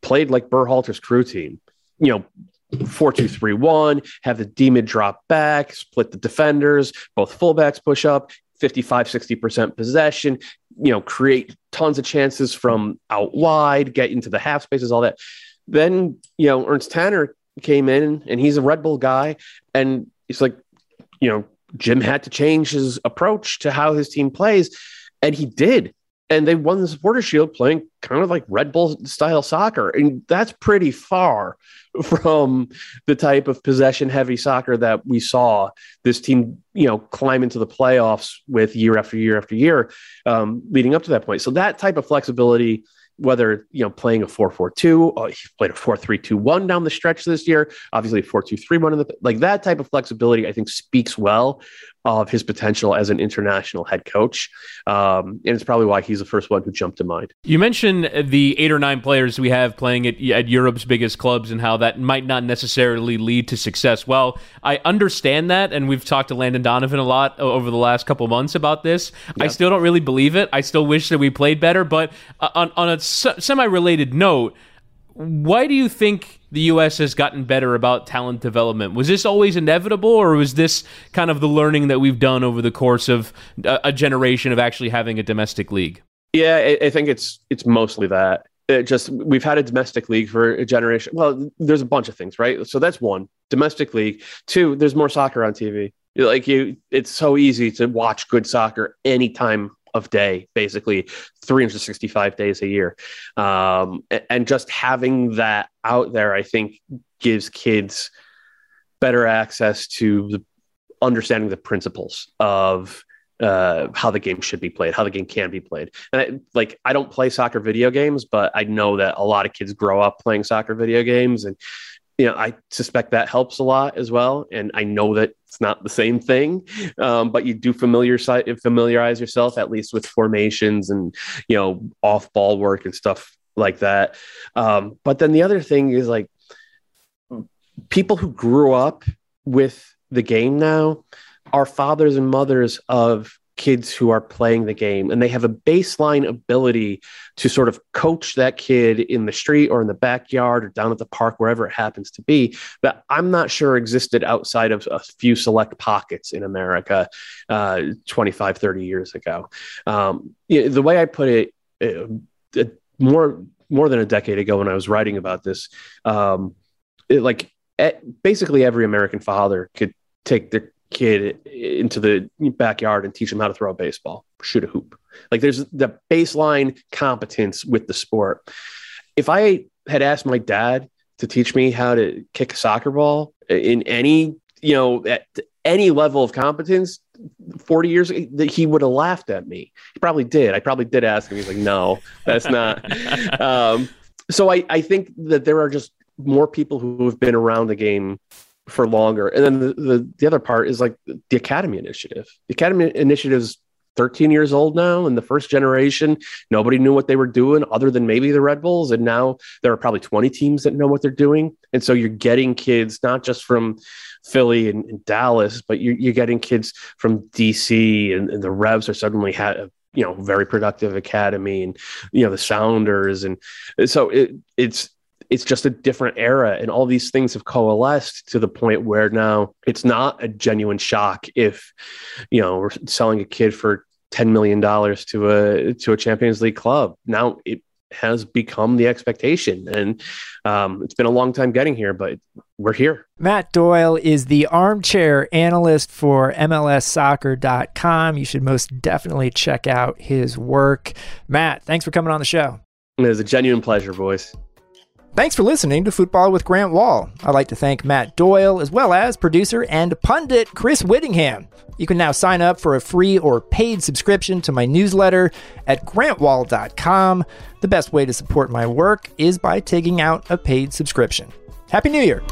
Speaker 3: played like Berhalter's crew team. You know, four two three one. Have the D-mid drop back, split the defenders. Both fullbacks push up. 55 60% possession you know create tons of chances from out wide get into the half spaces all that. Then you know ernst tanner came in and he's a red bull guy. And he's like you know jim had to change his approach to how his team plays. And he did and they won the supporter shield playing kind of like red bull style soccer and that's pretty far from the type of possession heavy soccer that we saw this team, you know, climb into the playoffs with year after year after year um, leading up to that point. So that type of flexibility, whether you know playing a 4-4-2 or he played a 4-3-2-1 down the stretch this year obviously 4-2-3-1 in the like that type of flexibility i think speaks well of his potential as an international head coach. Um, and it's probably why he's the first one who jumped to mind.
Speaker 2: You mentioned the eight or nine players we have playing at, at Europe's biggest clubs and how that might not necessarily lead to success. Well, I understand that. And we've talked to Landon Donovan a lot over the last couple months about this. I still don't really believe it. I still wish that we played better. But uh, on, on a semi related note, why do you think the U.S. has gotten better about talent development? Was this always inevitable, or was this kind of the learning that we've done over the course of a, generation of actually having a domestic league?
Speaker 3: Yeah, I, I think it's it's mostly that. It just we've had a domestic league for a generation. Well, there's a bunch of things, right? So that's one domestic league. Two, there's more soccer on TV. Like you, it's so easy to watch good soccer anytime of day, basically 365 days a year. Um, and just having that out there, I think, gives kids better access to the understanding the principles of uh, how the game should be played, how the game can be played. And I, like, I don't play soccer video games, but I know that a lot of kids grow up playing soccer video games, and you know, I suspect that helps a lot as well. And I know that it's not the same thing, um, but you do familiar familiarize yourself at least with formations and you know off ball work and stuff like that. Um, but then the other thing is like people who grew up with the game now are fathers and mothers of kids who are playing the game and they have a baseline ability to sort of coach that kid in the street or in the backyard or down at the park wherever it happens to be. That i'm not sure existed outside of a few select pockets in america uh, 25 30 years ago. Um, you know, the way i put it uh, more more than a decade ago when i was writing about this um, it, like basically every american father could take their kid into the backyard and teach him how to throw a baseball, shoot a hoop. Like there's the baseline competence with the sport. If I had asked my dad to teach me how to kick a soccer ball in any, you know, at any level of competence 40 years ago, that he would have laughed at me. He probably did. I probably did ask him. He's like, no, that's not. um, so I, I think that there are just more people who have been around the game for longer. And then the, the, the other part is like the Academy Initiative. The Academy Initiative is 13 years old now and the first generation nobody knew what they were doing other than maybe the red bulls and now there are probably 20 teams that know what they're doing and so you're getting kids not just from philly and, and dallas but you're, you're, getting kids from dc and, and the revs are suddenly ha- you know very productive academy and you know the Sounders and so it it's it's just a different era and all these things have coalesced to the point where now it's not a genuine shock if you know we're selling a kid for 10 million dollars to a to a Champions League club now it has become the expectation and um, it's been a long time getting here but we're here
Speaker 1: Matt Doyle is the armchair analyst for MLSsoccer.com. You should most definitely check out his work. Matt, thanks for coming on the show.
Speaker 3: It was a genuine pleasure, boys.
Speaker 1: Thanks for listening to Football with Grant Wahl. I'd like to thank Matt Doyle as well as producer and pundit Chris Whittingham. You can now sign up for a free or paid subscription to my newsletter at grantwahl.com. The best way to support my work is by taking out a paid subscription. Happy New Year!